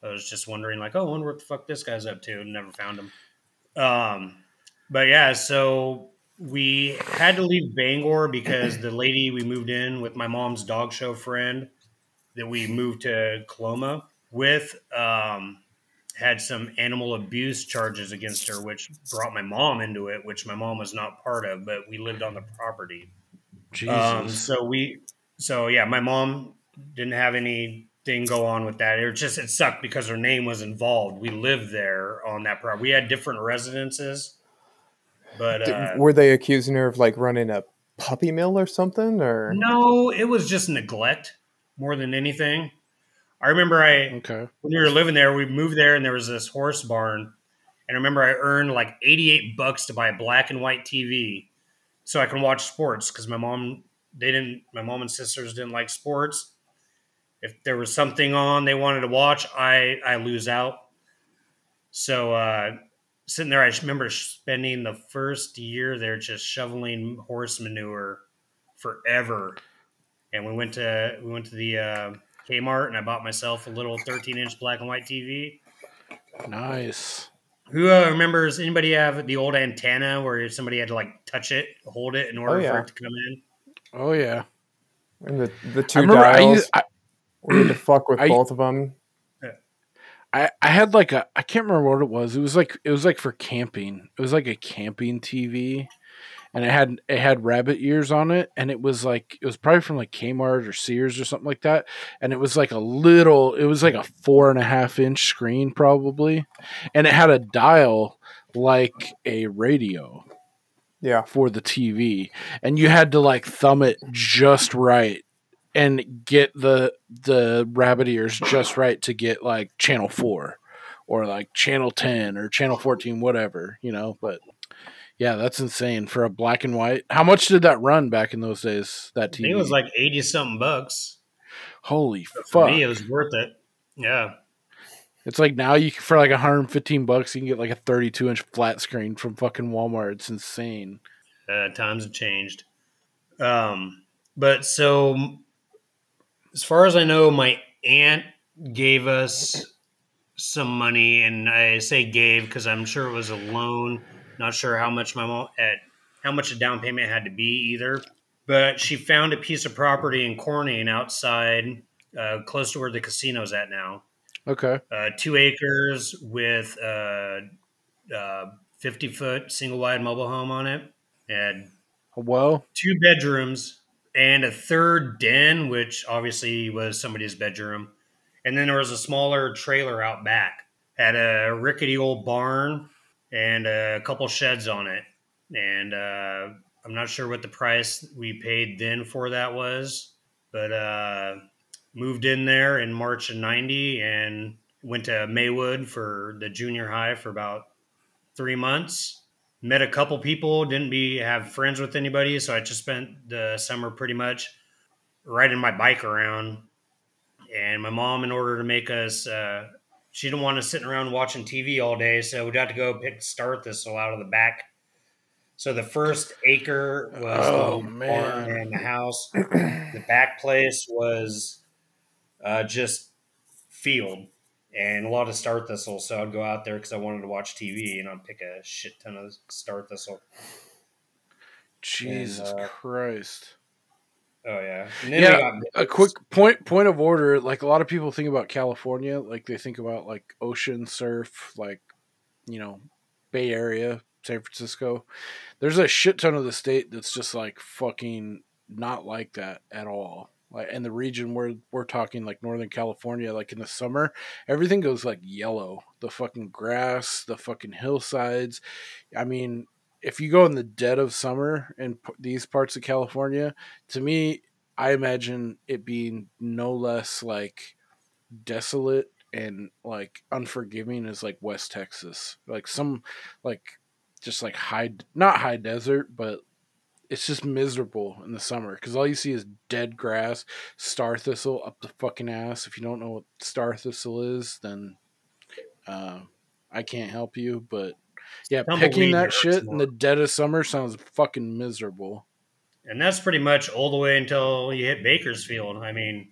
I was just wondering like, oh, I wonder what the fuck this guy's up to and never found him. Um, but yeah, so we had to leave Bangor because the lady we moved in with my mom's dog show friend that we moved to Coloma with um, had some animal abuse charges against her, which brought my mom into it, which my mom was not part of, but we lived on the property. Jesus. Um, so we, so yeah, my mom didn't have anything go on with that. It just it sucked because her name was involved. We lived there on that property. We had different residences, but uh, were they accusing her of like running a puppy mill or something? Or no, it was just neglect more than anything. I remember I okay. when we were living there, we moved there and there was this horse barn. And I remember I earned like 88 bucks to buy a black and white TV so I can watch sports because my mom, they didn't, my mom and sisters didn't like sports. If there was something on they wanted to watch, I, I lose out. So, uh, sitting there, I remember spending the first year there just shoveling horse manure forever. And we went to, we went to the, uh, Kmart and I bought myself a little 13 inch black and white TV. Nice. Who uh, remembers anybody have the old antenna where somebody had to like touch it, hold it in order Oh, yeah. for it to come in? Oh yeah. and the the two remember I, dials. used, I we had to fuck with I- both of them. I I had like a I can't remember what it was. It was like it was like for camping. It was like a camping TV, and it had it had rabbit ears on it, and it was like it was probably from like Kmart or Sears or something like that. And it was like a little. It was like a four and a half inch screen probably, and it had a dial like a radio Yeah, for the TV, and you had to like thumb it just right and get the the rabbit ears just right to get like channel 4 or like channel 10 or channel 14 whatever, you know, but yeah, that's insane for a black and white. How much did that run back in those days that I TV? think it was like 80 something bucks. Holy For fuck. me, it was worth it. Yeah. It's like now you can- for like 115 bucks you can get like a 32 inch flat screen from fucking Walmart. It's insane. Uh, times have changed. Um, but so, as far as I know, my aunt gave us some money, and I say gave because I'm sure it was a loan. Not sure how much my mom at how much a down payment had to be either. But she found a piece of property in Corning outside, uh, close to where the casino's at now. Okay. Uh, two acres with a uh, 50 foot single wide mobile home on it. Had Well, two bedrooms and a third den, which obviously was somebody's bedroom. And then there was a smaller trailer out back. Had a rickety old barn and a couple sheds on it. And uh, I'm not sure what the price we paid then for that was, but uh, moved in there in March of 90 and went to Maywood for the junior high for about three months met a couple people didn't be have friends with anybody so i just spent the summer pretty much riding my bike around and my mom in order to make us uh, she didn't want to sitting around watching TV all day, so we got to go pick star thistle out of the back. So the first acre was Oh, the man. barn and the house. the back place was uh, just field and a lot of star thistle. So I'd go out there because I wanted to watch TV, and I'd pick a shit ton of star thistle. Jesus uh, Christ. Oh yeah, and then we Yeah, a quick point point of order. Like a lot of people think about California, like they think about like ocean surf, like you know, Bay Area, San Francisco. There's a shit ton of the state that's just like fucking not like that at all. Like in the region where we're talking like Northern California, like in the summer, everything goes like yellow. The fucking grass, the fucking hillsides. I mean, if you go in the dead of summer in p- these parts of California, to me, I imagine it being no less like desolate and like unforgiving as like West Texas. Like some like just like high not high desert, but it's just miserable in the summer because all you see is dead grass, star thistle up the fucking ass. If you don't know what star thistle is, then uh, I can't help you. But yeah, picking that shit in the dead of summer sounds fucking miserable. And that's pretty much all the way until you hit Bakersfield. I mean,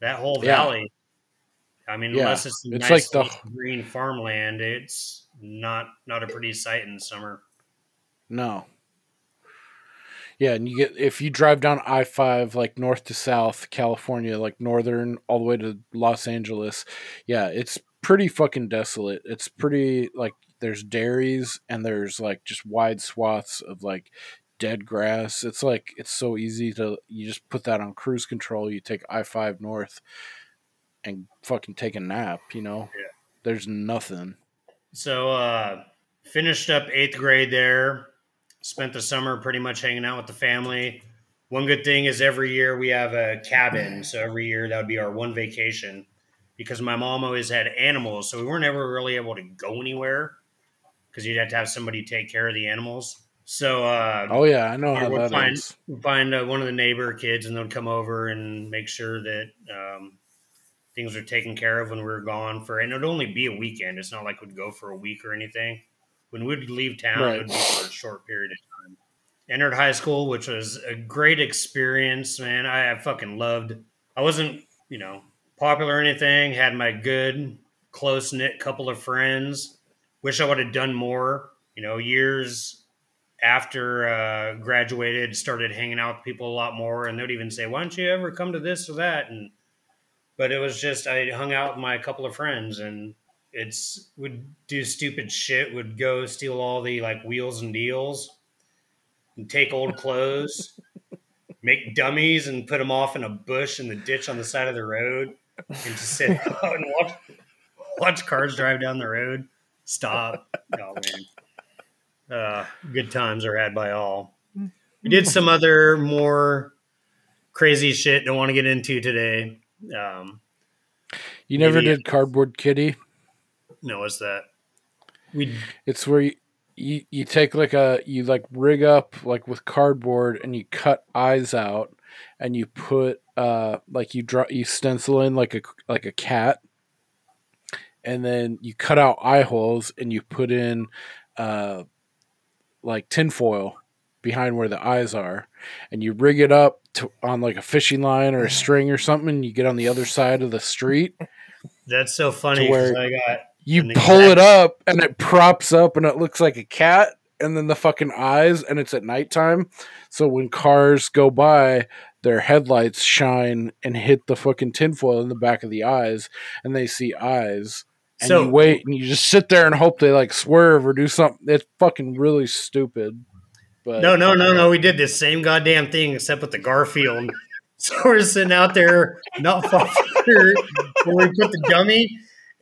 that whole Yeah. valley. I mean, Yeah. unless it's, It's nice like the- green farmland, it's not not a pretty sight in summer. No. Yeah, and you get if you drive down I five like north to south, California, like northern all the way to Los Angeles, yeah, it's pretty fucking desolate. It's pretty like there's dairies and there's like just wide swaths of like dead grass. It's like it's so easy to you just put that on cruise control, you take I five north and fucking take a nap, you know? Yeah. There's nothing. So, uh, finished up eighth grade there. Spent the summer pretty much hanging out with the family. One good thing is every year we have a cabin. So every year that would be our one vacation because my mom always had animals. So we weren't ever really able to go anywhere because you'd have to have somebody take care of the animals. So, uh, Oh yeah, I know how we'll that find, is. we'll find uh, one of the neighbor kids and they'll come over and make sure that um, things are taken care of when we are gone for and it would only be a weekend it's not like we'd go for a week or anything when we'd leave town Right. it would be for a short period of time entered high school which was a great experience man i, I fucking loved i wasn't you know popular or anything had my good close knit couple of friends wish i would have done more you know years after uh, graduated started hanging out with people a lot more and they'd even say why don't you ever come to this or that and but it was just I hung out with my couple of friends and it's would do stupid shit, would go steal all the like wheels and deals and take old clothes, make dummies and put them off in a bush in the ditch on the side of the road and just sit out and watch watch cars drive down the road. Stop. Oh man. Uh, good times are had by all. We did some other more crazy shit don't want to get into today. Um, You never Maybe- did cardboard kitty? no, what's that? We It's where you, you you take like a you like rig up like with cardboard and you cut eyes out and you put uh like you draw you stencil in like a like a cat and then you cut out eye holes and you put in uh like tinfoil behind where the eyes are and you rig it up to, on like a fishing line or a string or something and you get on the other side of the street. That's so funny where- I got you pull exact- it up and it props up and it looks like a cat and then the fucking eyes and it's at nighttime. So when cars go by their headlights shine and hit the fucking tinfoil in the back of the eyes and they see eyes and So- you wait and you just sit there and hope they like swerve or do something it's fucking really stupid but no, no, no, no. We did this same goddamn thing except with the Garfield. So we're sitting out there, not far where we put the dummy,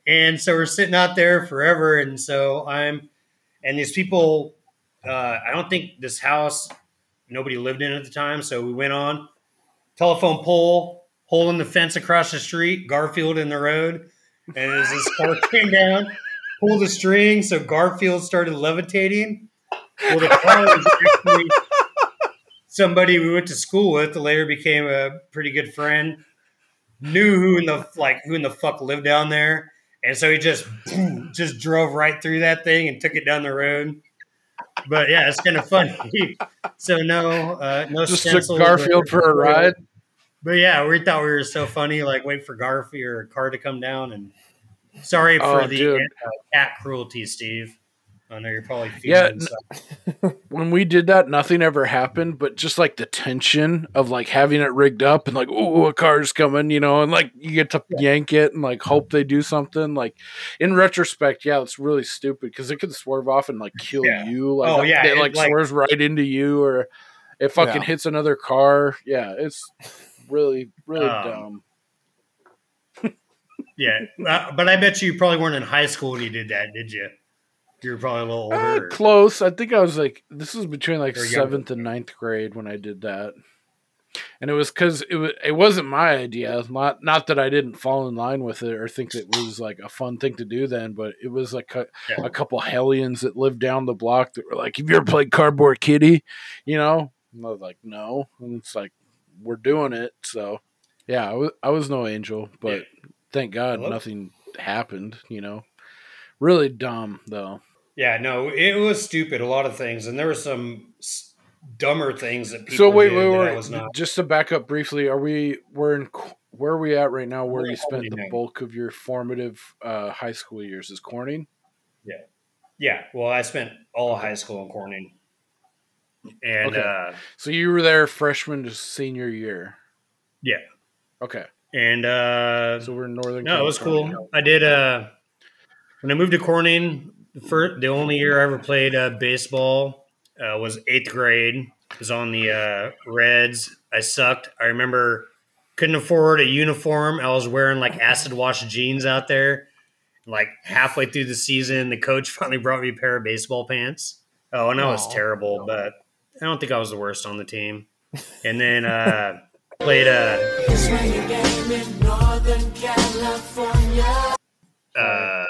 and so we're sitting out there forever. And so I'm, and these people, uh, I don't think this house nobody lived in at the time. So we went on telephone pole, hole in the fence across the street, Garfield in the road, and as this car came down, pulled the string, so Garfield started levitating. Well, the car was actually somebody we went to school with. Later became a pretty good friend. Knew who in the like who in the fuck lived down there, and so he just just drove right through that thing and took it down the road. But yeah, it's kind of funny. So no, uh, no Just took Garfield for a ride. But yeah, we thought we were so funny, like wait for Garfield or a car to come down. And sorry for Oh, the uh, cat cruelty, Steve. I know you're probably feeling Yeah, stuff. when we did that, nothing ever happened, but just like the tension of like having it rigged up and like, oh, a car's coming, you know, and like you get to yank it and like hope they do something. Like in retrospect, yeah, it's really stupid because it could swerve off and like kill Yeah. you. Like, Oh, yeah, it it, like, like- swerves right into you or it fucking Yeah. hits another car. Yeah, it's really, really Um, dumb. Yeah, uh, but I bet you probably weren't in high school when you did that, did you? You were probably a little Uh, close. I think I was like, this was between like seventh and ninth grade when I did that, and it was because it was it wasn't my idea. Not not that I didn't fall in line with it or think it was like a fun thing to do then, but it was like a, Yeah. a couple hellions that lived down the block that were like, "Have you ever played Cardboard Kitty?" You know, and I was like, "No," and it's like we're doing it. So yeah, I was I was no angel, but thank God Hello? nothing happened. You know, really dumb though. Yeah, no, it was stupid. A lot of things, and there were some s- dumber things that people So wait, wait, wait. not. Just to back up briefly, are we we're in where are we at right now? Where We're you spent the bulk of your formative uh, high school years is Corning? Yeah. Yeah, well, I spent all high school in Corning, and Okay. uh, So you were there freshman to senior year. yeah, Okay, and uh, so we're in Northern. no, it was cool. I did uh, when I moved to Corning. The first, the only year I ever played uh, baseball uh, was eighth grade. I was on the uh, Reds. I sucked. I remember couldn't afford a uniform. I was wearing like acid wash jeans out there. Like halfway through the season, the coach finally brought me a pair of baseball pants. Oh, and I was terrible, but I don't think I was the worst on the team. And then uh, played uh, uh,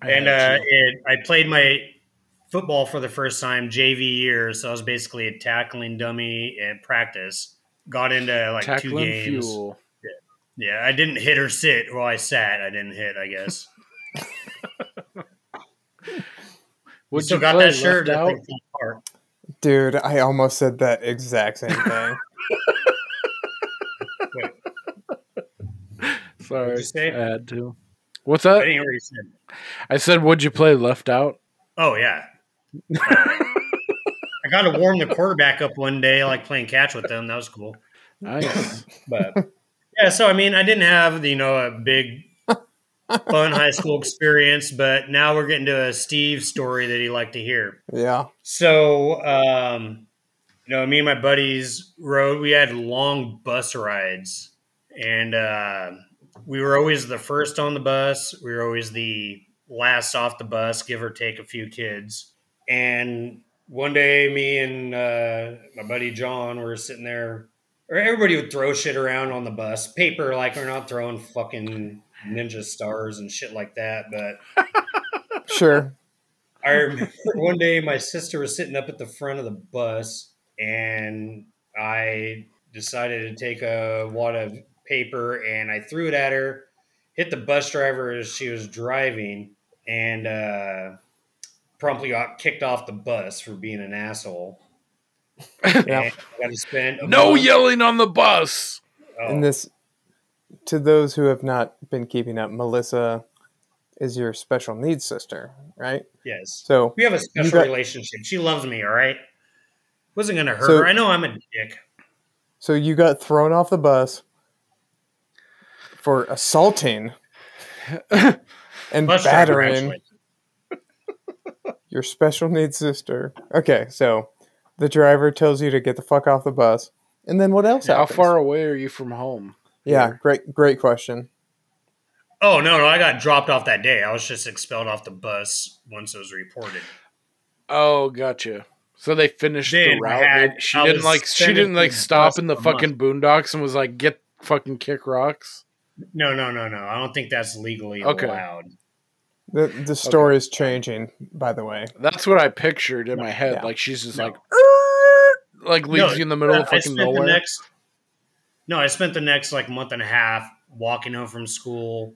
I and had uh, you. it, I played my football for the first time JV year, so I was basically a tackling dummy at practice. Got into like two games. fuel. Yeah, I didn't hit or sit. Well, I sat. I didn't hit. I guess. Would still you got that shirt? out? thing fell apart. Dude, I almost said that exact same thing. Sorry, you say? I had to. What's I that? didn't what said. I said, "Would you play left out?" Oh yeah. I got to warm the quarterback up one day, like playing catch with them. That was cool. Nice. But yeah, so I mean, I didn't have you know a big fun high school experience, but now we're getting to a Steve story that he liked to hear. yeah. So, um, you know, me and my buddies rode. We had long bus rides, and uh, we were always the first on the bus. We were always the last off the bus, give or take a few kids. And one day, me and uh, my buddy John were sitting there. Or everybody would throw shit around on the bus, paper. Like we're not throwing fucking ninja stars and shit like that, but Sure. I remember one day my sister was sitting up at the front of the bus, and I decided to take a wad of paper and I threw it at her, hit the bus driver as she was driving, and uh, promptly got kicked off the bus for being an asshole. And I got to spend a no month- yelling on the bus. Oh, And this, to those who have not been keeping up, Melissa is your special needs sister, right? yes, So we have a special got- relationship. She loves me. All right, wasn't gonna hurt So- her. I know I'm a dick. So you got thrown off the bus for assaulting and Bus battering your special needs sister. Okay, so the driver tells you to get the fuck off the bus, and then what else How far away are you from home? Yeah, great, great question. Oh no, no, I got dropped off that day. I was just expelled off the bus once it was reported. Oh, gotcha. So they finished Then the I route. had- They- she I didn't like. She didn't like stop in the for a month. fucking boondocks and was like, "Get fucking kick rocks." No, no, no, no. I don't think that's legally Okay. allowed. The the story is changing, by the way. That's what I pictured in my head. Yeah. Like she's just No. like, like leaves No, you in the middle of I fucking spent the nowhere. next. No, I spent the next like month and a half walking home from school.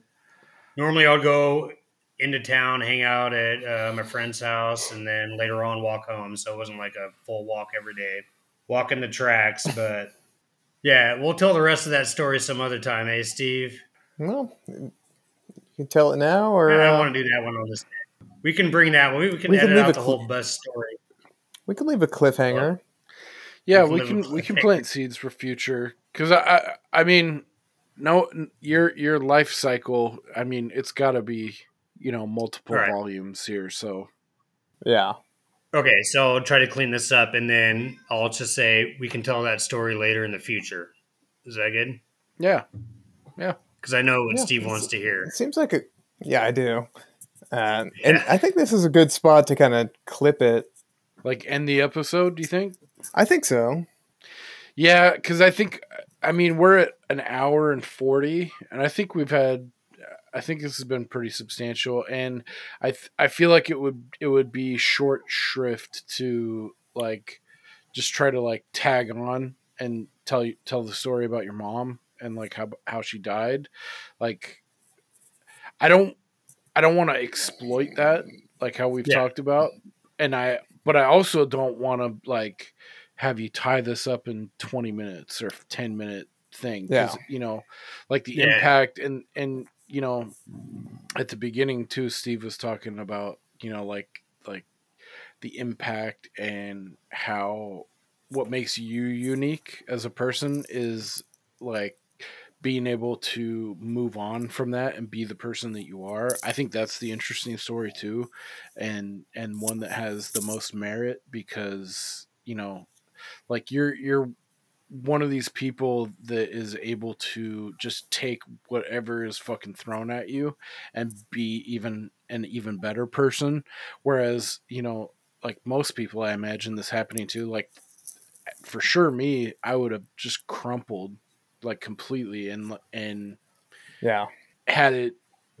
Normally, I'll go into town, hang out at uh, my friend's house, and then later on walk home. So it wasn't like a full walk every day, walking the tracks. But yeah, we'll tell the rest of that story some other time, eh, Steve? Well, you can tell it now, or I don't uh, want to do that one on this. We can bring that one. We, we can We can edit leave out the cl- whole bus story. we can leave a cliffhanger. Yeah, We we can can we can plant seeds for future because I, I I mean no your your life cycle I mean it's got to be you know multiple Right. volumes here so Yeah. Okay, so I'll try to clean this up, and then I'll just say we can tell that story later in the future. Is that good? yeah yeah. Because I know what Yeah, Steve wants to hear. It seems like it. yeah, I do. Um, And I think this is a good spot to kind of clip it. like end the episode do you think I think so. yeah because I think I mean we're at an hour and forty and I think we've had I think this has been pretty substantial and I th- I feel like it would it would be short shrift to like just try to like tag on and tell you tell the story about your mom and like how how she died like I don't I don't want to exploit that like how we've Yeah. talked about and I but I also don't want to like have you tie this up in 20 minutes or 10 minute thing 'cause, you know like the Yeah. impact and and you know at the beginning too Steve was talking about you know like like the impact and how what makes you unique as a person is like being able to move on from that and be the person that you are i think that's the interesting story too and and one that has the most merit because you know like you're you're one of these people that is able to just take whatever is fucking thrown at you and be even an even better person whereas you know like most people i imagine this happening to like for sure me i would have just crumpled like completely and and Yeah. had it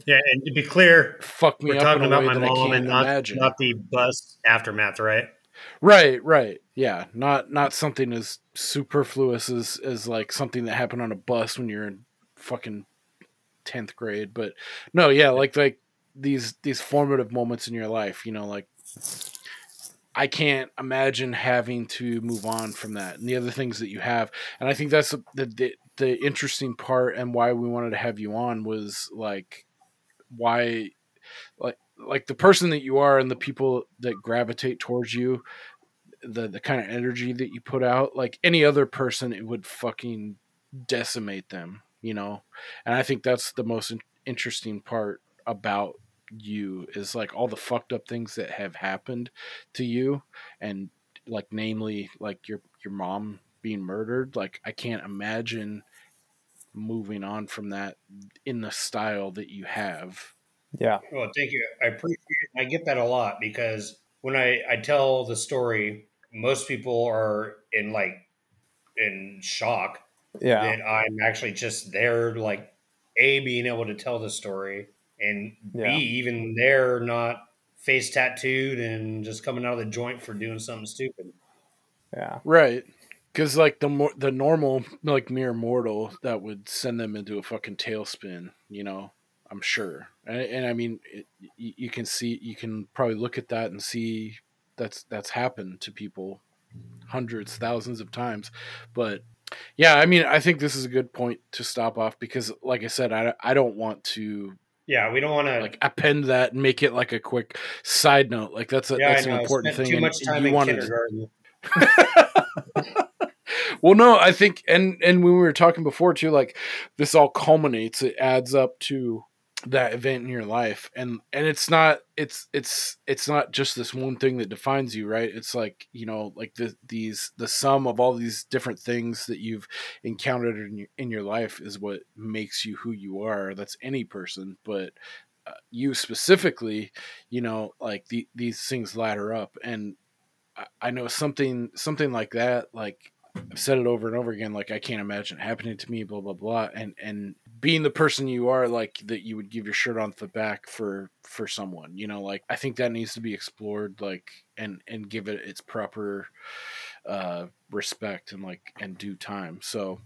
Yeah, and to be clear, fuck me we're up talking in a about way my that mom and not, imagine. not the bus aftermath, right? Right, right. Yeah, not not something as superfluous as as like something that happened on a bus when you're in fucking 10th grade, but no, yeah, like like these these formative moments in your life, you know, like I can't imagine having to move on from that and the other things that you have. And I think that's the the, the interesting part and why we wanted to have you on was like why like like the person that you are and the people that gravitate towards you the the kind of energy that you put out like any other person it would fucking decimate them you know? And i think that's the most in- interesting part about you is like all the fucked up things that have happened to you and like namely like your your mom being murdered. Like i can't imagine moving on from that in the style that you have Yeah. Well, thank you. I appreciate. it. I get that a lot because when I I tell the story, most people are in like in shock Yeah. that I'm actually just there, like a being able to tell the story, and Yeah. b even there not face tattooed and just coming out of the joint for doing something stupid. Yeah. Right. Because like the more the normal like mere mortal that would send them into a fucking tailspin, you know. I'm sure, and, and I mean, it, you, you can see you can probably look at that and see that's that's happened to people hundreds, thousands of times. But yeah, I mean, I think this is a good point to stop off because, like I said, I I don't want to Yeah, we don't want to like append that and make it like a quick side note. Like that's a Yeah, that's an important thing. Too much time in wanted to- kindergarten. well no i think and and when we were talking before too like this all culminates it adds up to that event in your life and and it's not it's it's it's not just this one thing that defines you right it's like you know like the these the sum of all these different things that you've encountered in your in your life is what makes you who you are that's any person but uh, you specifically you know like the, these things ladder up and I, I know something something like that like I've said it over and over again. Like I can't imagine happening to me. Blah blah blah. And and being the person you are, like that, you would give your shirt on the back for for someone. You know, like I think that needs to be explored. Like and and give it its proper uh respect and like and due time. So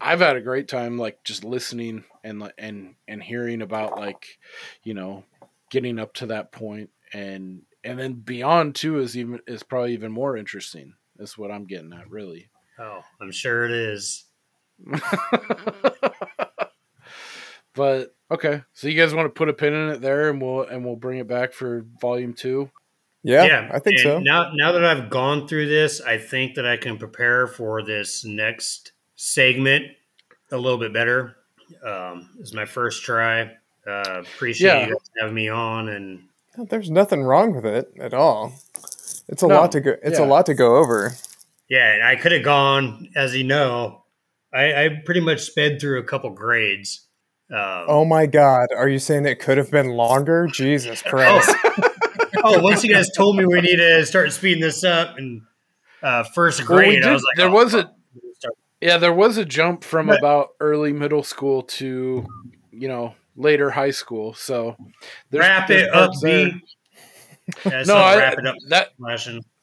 I've had a great time like just listening and and and hearing about like you know getting up to that point and and then beyond too is even is probably even more interesting. Is what I'm getting at really. Oh, I'm sure it is. But okay, so you guys want to put a pin in it there, and we'll and we'll bring it back for volume two. Yeah, yeah, I think and so. Now, now that I've gone through this, I think that I can prepare for this next segment a little bit better. Um, this is my first try. Uh, appreciate Yeah. you guys having me on, and There's nothing wrong with it at all. It's a No, lot to go. It's yeah. a lot to go over. yeah, I could have gone, as you know, I, I pretty much sped through a couple grades. Um, Oh my God, are you saying it could have been longer? Jesus Christ! oh, once you guys told me we need to start speeding this up, and uh, first Well, we grade, I was like, there oh, was a fuck, we need to start- yeah, there was a jump from But- about early middle school to you know later high school. So wrap it up. B. Yeah, No, I, wrap it up. that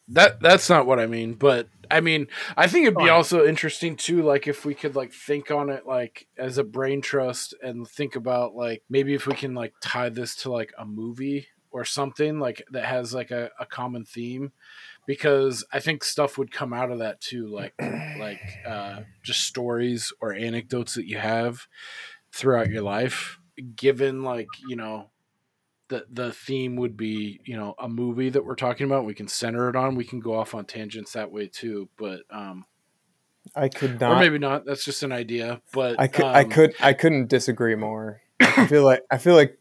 that that's not what I mean. But I mean, I think it'd be also interesting too, like if we could like think on it like as a brain trust and think about like maybe if we can like tie this to like a movie or something like that has like a, a common theme because I think stuff would come out of that too, like like uh, just stories or anecdotes that you have throughout your life. Given like you know the the theme would be you know a movie that we're talking about we can center it on we can go off on tangents that way too but um I could or not. maybe not that's just an idea but I could. I um, could. I couldn't disagree more. I feel like. I feel like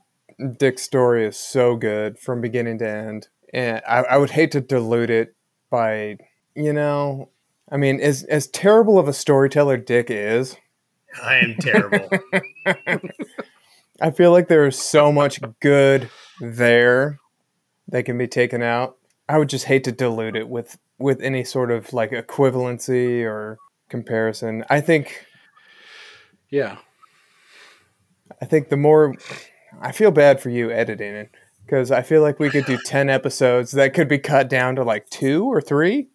Dick's story is so good from beginning to end, and I, I would hate to dilute it by, you know, I mean, as as terrible of a storyteller Dick is, I am terrible. I feel like there is so much good there that can be taken out. I would just hate to dilute it with with any sort of like equivalency or comparison. I think yeah I think the more I feel bad for you editing it because I feel like we could do 10 episodes that could be cut down to like 2 or 3.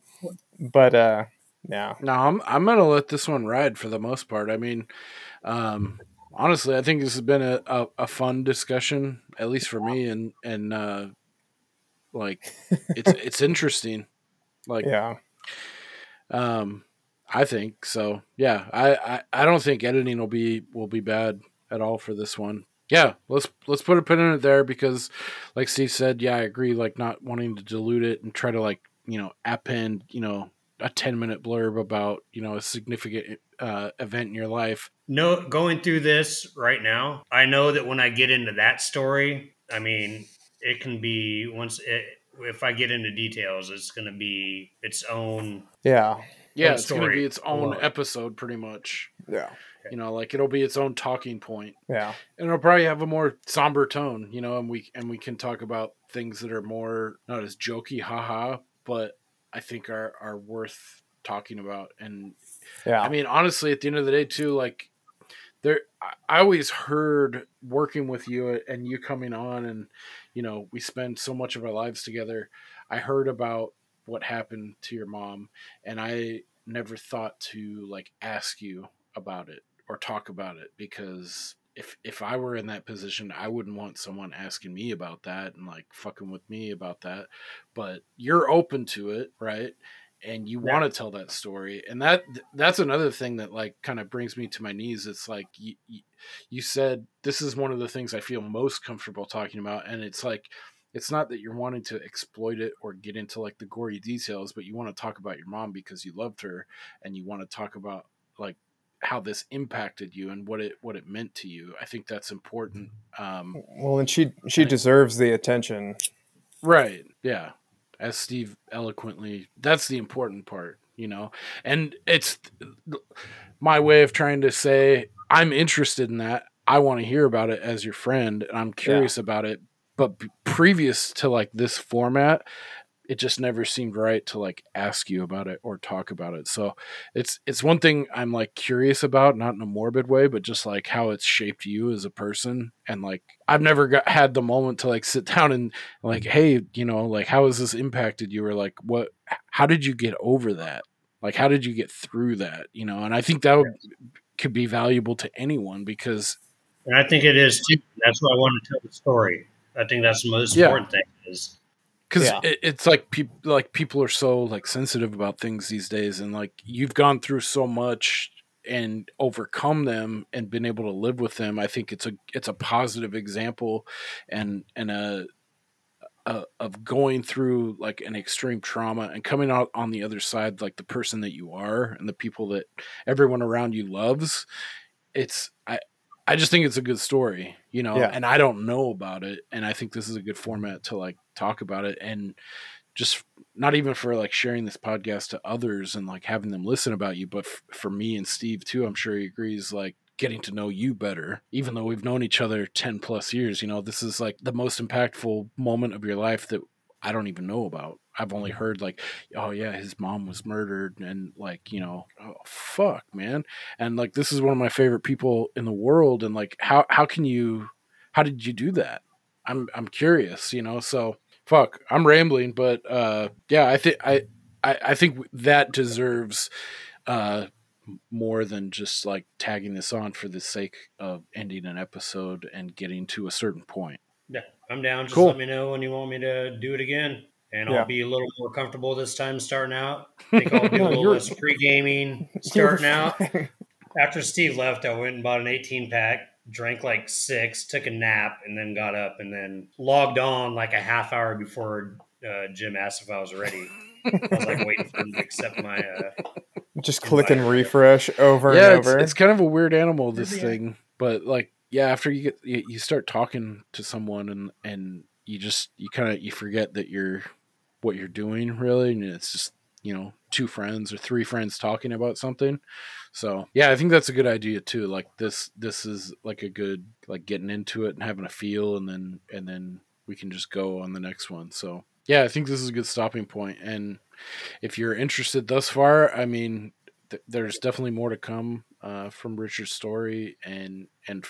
But uh no. no i'm i'm gonna let this one ride for the most part i mean um honestly i think this has been a, a, a fun discussion at least for me and and uh like it's it's interesting like Yeah. Um, I think so. Yeah, I, I, I don't think editing will be will be bad at all for this one. Yeah, let's let's put a pin in it there because, like Steve said, yeah, I agree. Like not wanting to dilute it and try to like you know append you know a ten minute blurb about you know a significant uh, event in your life. No, going through this right now, I know that when I get into that story, I mean, it can be once it, if I get into details, it's going to be its own. Yeah. Yeah, it's gonna be its own alone. episode, pretty much. Yeah. You know, like it'll be its own talking point. Yeah. and it'll probably have a more somber tone, you know, and we and we can talk about things that are more not as jokey, haha, but I think are are worth talking about. And Yeah. I mean, honestly, at the end of the day, too, like there, I- always heard working with you and you coming on, and you know, we spend so much of our lives together. I heard about what happened to your mom, and I never thought to like ask you about it or talk about it because if if I were in that position, I wouldn't want someone asking me about that and like fucking with me about that. But you're open to it, right? And you Yeah. want to tell that story, and that that's another thing that like kind of brings me to my knees. It's like you, you you said this is one of the things I feel most comfortable talking about, and it's like it's not that you're wanting to exploit it or get into like the gory details, but you want to talk about your mom because you loved her, and you want to talk about like how this impacted you and what it what it meant to you. I think that's important. Um, Well, and she she deserves the attention. right? Yeah, as Steve eloquently, that's the important part, you know. And it's my way of trying to say I'm interested in that. I want to hear about it as your friend, and I'm curious about it. But previous to like this format, it just never seemed right to like ask you about it or talk about it. So it's it's one thing I'm like curious about, not in a morbid way, but just like how it's shaped you as a person. And like I've never got had the moment to like sit down and like, hey, you know, like how has this impacted you? Or like what how did you get over that? Like how did you get through that? You know, and I think that would could be valuable to anyone because And I think it is too. That's why I want to tell the story. I think that's the most Yeah. important thing is because Yeah. it, it's like people like people are so like sensitive about things these days and like you've gone through so much and overcome them and been able to live with them i think it's a it's a positive example and and a, a of going through like an extreme trauma and coming out on the other side like the person that you are and the people that everyone around you loves it's i i just think it's a good story you know Yeah. and i don't know about it and i think this is a good format to like talk about it and just not even for like sharing this podcast to others and like having them listen about you but f- for me and steve too i'm sure he agrees like getting to know you better even though we've known each other 10 plus years you know this is like the most impactful moment of your life that i don't even know about. I've only heard like oh yeah his mom was murdered and like you know oh fuck man. And like this is one of my favorite people in the world and like how how can you how did you do that? I'm i'm curious you know so fuck i'm rambling but uh yeah i think i i, I think that deserves uh more than just like tagging this on for the sake of ending an episode and getting to a certain point yeah, I'm down. Just Cool. let me know when you want me to do it again. And Yeah. I'll be a little more comfortable this time starting out. I think I'll do No, a little less pre gaming You're starting out. After Steve left, I went and bought an 18 pack, drank like six, took a nap, and then got up and then logged on like a half hour before uh, Jim asked if I was ready. I was like waiting for him to accept my. Uh, Just click and refresh over yeah and it's, over. it's kind of a weird animal this Yeah. thing but like yeah after you get you, you start talking to someone and and you just you kind of you forget that you're what you're doing really and it's just you know two friends or three friends talking about something. So yeah i think that's a good idea too like this this is like a good like getting into it and having a feel and then and then we can just go on the next one. So yeah i think this is a good stopping point. And if you're interested thus far i mean th- there's definitely more to come uh, from richard's story and and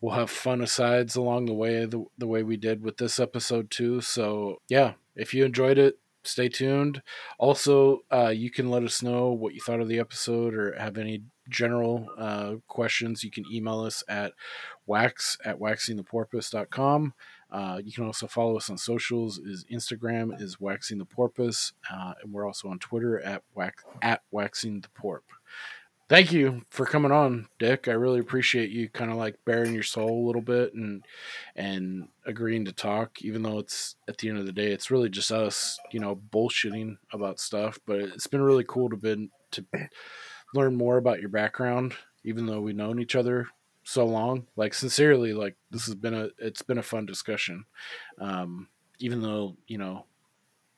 we'll have fun asides along the way the, the way we did with this episode too. So yeah if you enjoyed it stay tuned. Also uh, you can let us know what you thought of the episode or have any general uh, questions. You can email us at wax at waxingtheporpoise.com uh, you can also follow us on socials. Is instagram is waxing the porpoise uh, and we're also on twitter at wax at waxing the porp thank you for coming on dick. I really appreciate you kind of like bearing your soul a little bit and and agreeing to talk even though it's at the end of the day it's really just us you know bullshitting about stuff. But it's been really cool to been to learn more about your background even though we've known each other so long. Like sincerely like this has been a it's been a fun discussion um even though you know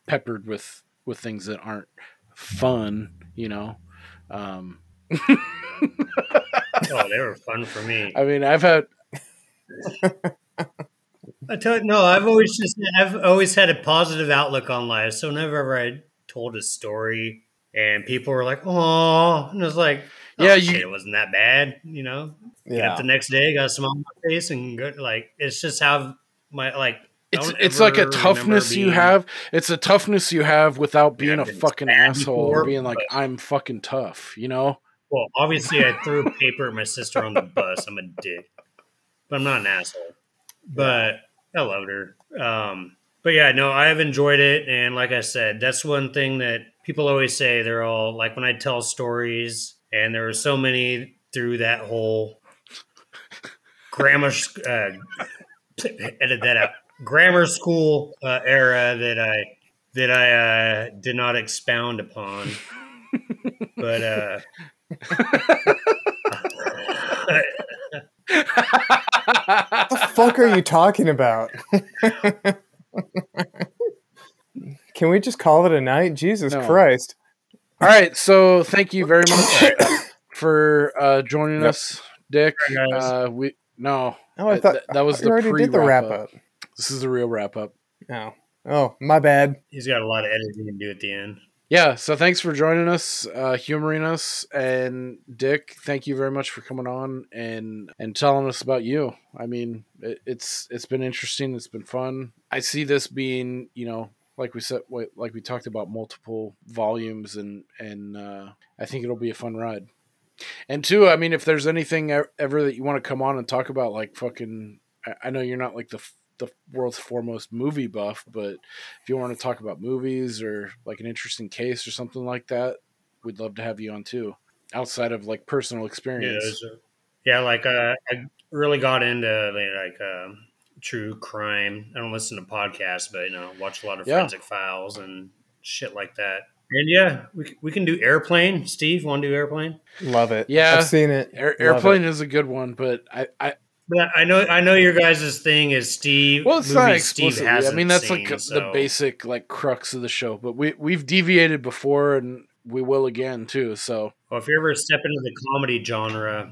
peppered with with things that aren't fun you know um oh, they were fun for me. i mean i've had I tell you, no, I've always just I've always had a positive outlook on life. So whenever I told a story and people were like, "Oh," and I was like, oh, Yeah, shit, you- it wasn't that bad," you know. Get yeah. up the next day, got a smile on my face, and go, like it's just how my like. it's it's like a toughness remember you have it's a toughness you have without being Yeah, a fucking asshole before, or being like i'm fucking tough you know Well, obviously, I threw paper at my sister on the bus. I'm a dick, but I'm not an asshole. But I loved her. Um, but yeah, no, I have enjoyed it, and like I said, that's one thing that people always say. They're all like when I tell stories, and there were so many through that whole grammar. Uh, edit that out. Grammar school uh, era that I that I uh, did not expound upon, but. uh What the fuck are you talking about? Can we just call it a night? Jesus No. Christ. all right so thank you very much for uh joining Yep. us dick All right, guys. uh we no Oh, I That- thought that- that was the already did the pre-wrap wrap up. up. this is the real wrap up Oh, oh, my bad. He's got a lot of editing to do at the end. Yeah so thanks for joining us uh humoring us. And dick thank you very much for coming on and and telling us about you. I mean it, it's it's been interesting. It's been fun. I see this being you know like we said like we talked about multiple volumes and and uh i think it'll be a fun ride. And two, I mean, if there's anything ever that you want to come on and talk about, like fucking, I- know you're not like the the world's foremost movie buff, but if you want to talk about movies or like an interesting case or something like that, we'd love to have you on too. Outside of like personal experience. those are- yeah, like uh, I really got into like um true crime. I don't listen to podcasts, but you know, watch a lot of Yeah. forensic files and shit like that. And yeah, we, we can do airplane. Steve, want to do airplane? Love it. Yeah. I've seen it. Air, airplane it. is a good one, but I, I But I know I know your guys' thing is Steve. well, it's not Steve explicitly. I hasn't mean, that's seen, like the so- basic like crux of the show. But we we've deviated before, and we will again too. So, Well, if you ever step into the comedy genre,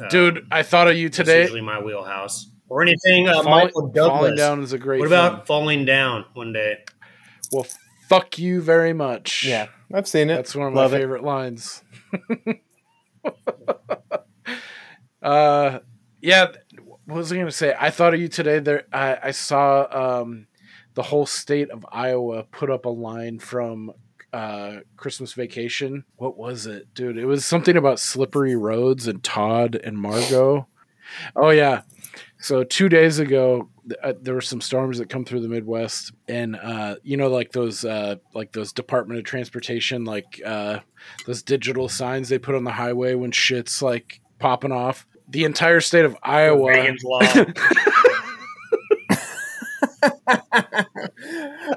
uh, dude, I thought of you that's today. usually my wheelhouse. Or anything, uh, Falling- Michael Douglas. Falling Down is a great. what about film. Falling Down one day? Well, fuck you very much. Yeah, I've seen it. That's one of my Love it. favorite lines. uh, yeah. What was I going to say? I thought of you today. There, I, I saw um, the whole state of Iowa put up a line from uh, Christmas Vacation. What was it, dude? It was something about slippery roads and Todd and Margo. Oh yeah. So two days ago, uh, there were some storms that come through the Midwest, and uh, you know, like those, uh, like those Department of Transportation, like uh, those digital signs they put on the highway when shit's like popping off. The entire state of Iowa. Reagan's Law.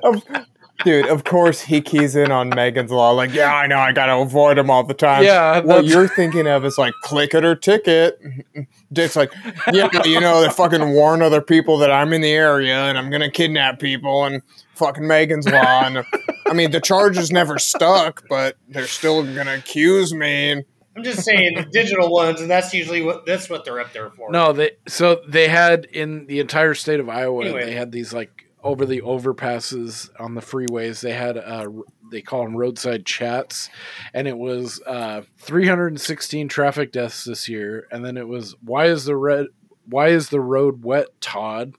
Of- Dude, of course he keys in on Megan's Law. Like, yeah, I know, I gotta avoid him all the time. Yeah, what you're thinking of is like click it or ticket. Dick's like, yeah, you know, they fucking warn other people that I'm in the area and I'm gonna kidnap people and fucking Megan's Law. And I mean, the charges never stuck, but they're still gonna accuse me. And I'm just saying the digital ones, and that's usually what that's what they're up there for. No, they so they had in the entire state of Iowa, Anyway. they had these like over the overpasses on the freeways. They had uh they call them roadside chats, and it was uh 316 traffic deaths this year, and then it was why is the red why is the road wet, Todd?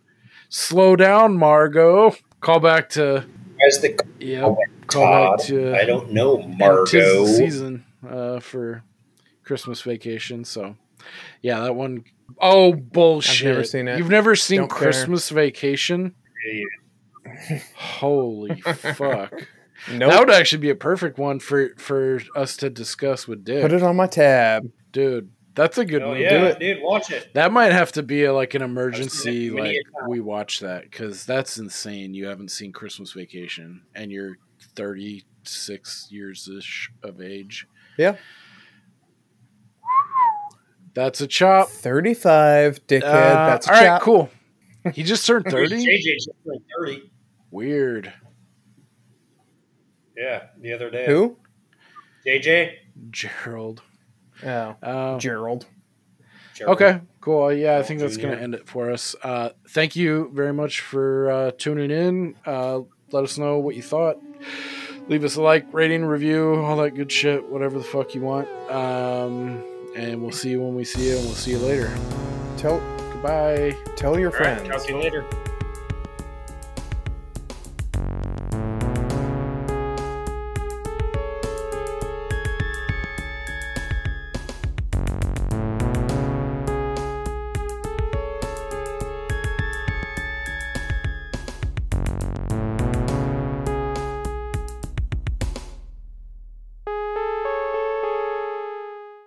Slow down, Margo. Call back to As the yeah, call back to I don't know Margo. season uh, for Christmas vacation. So, yeah, that one oh bullshit! seen it. You've never seen Don't care. Christmas Vacation? Holy fuck! nope. That would actually be a perfect one for for us to discuss with Dick, Put it on my tab. dude. That's a good Oh one. yeah, Do it. dude, watch it. That might have to be a, like an emergency. Like we watch that because that's insane. You haven't seen Christmas Vacation, and you're 36 years ish of age. Yeah. That's a chop. 35, dickhead. Uh, That's a all right. chop. Cool. He just turned JJ 30. just like thirty. Weird. Yeah, the other day. Who? JJ. Gerald. Oh, Um, Gerald. Gerald. Okay, cool. Yeah, I think that's going to end it for us. Uh, thank you very much for uh, tuning in. Uh, let us know what you thought. Leave us a like, rating, review, all that good shit, whatever the fuck you want. Um, and we'll see you when we see you, and we'll see you later. Tell Goodbye. tell your All right, friends. talk to you later.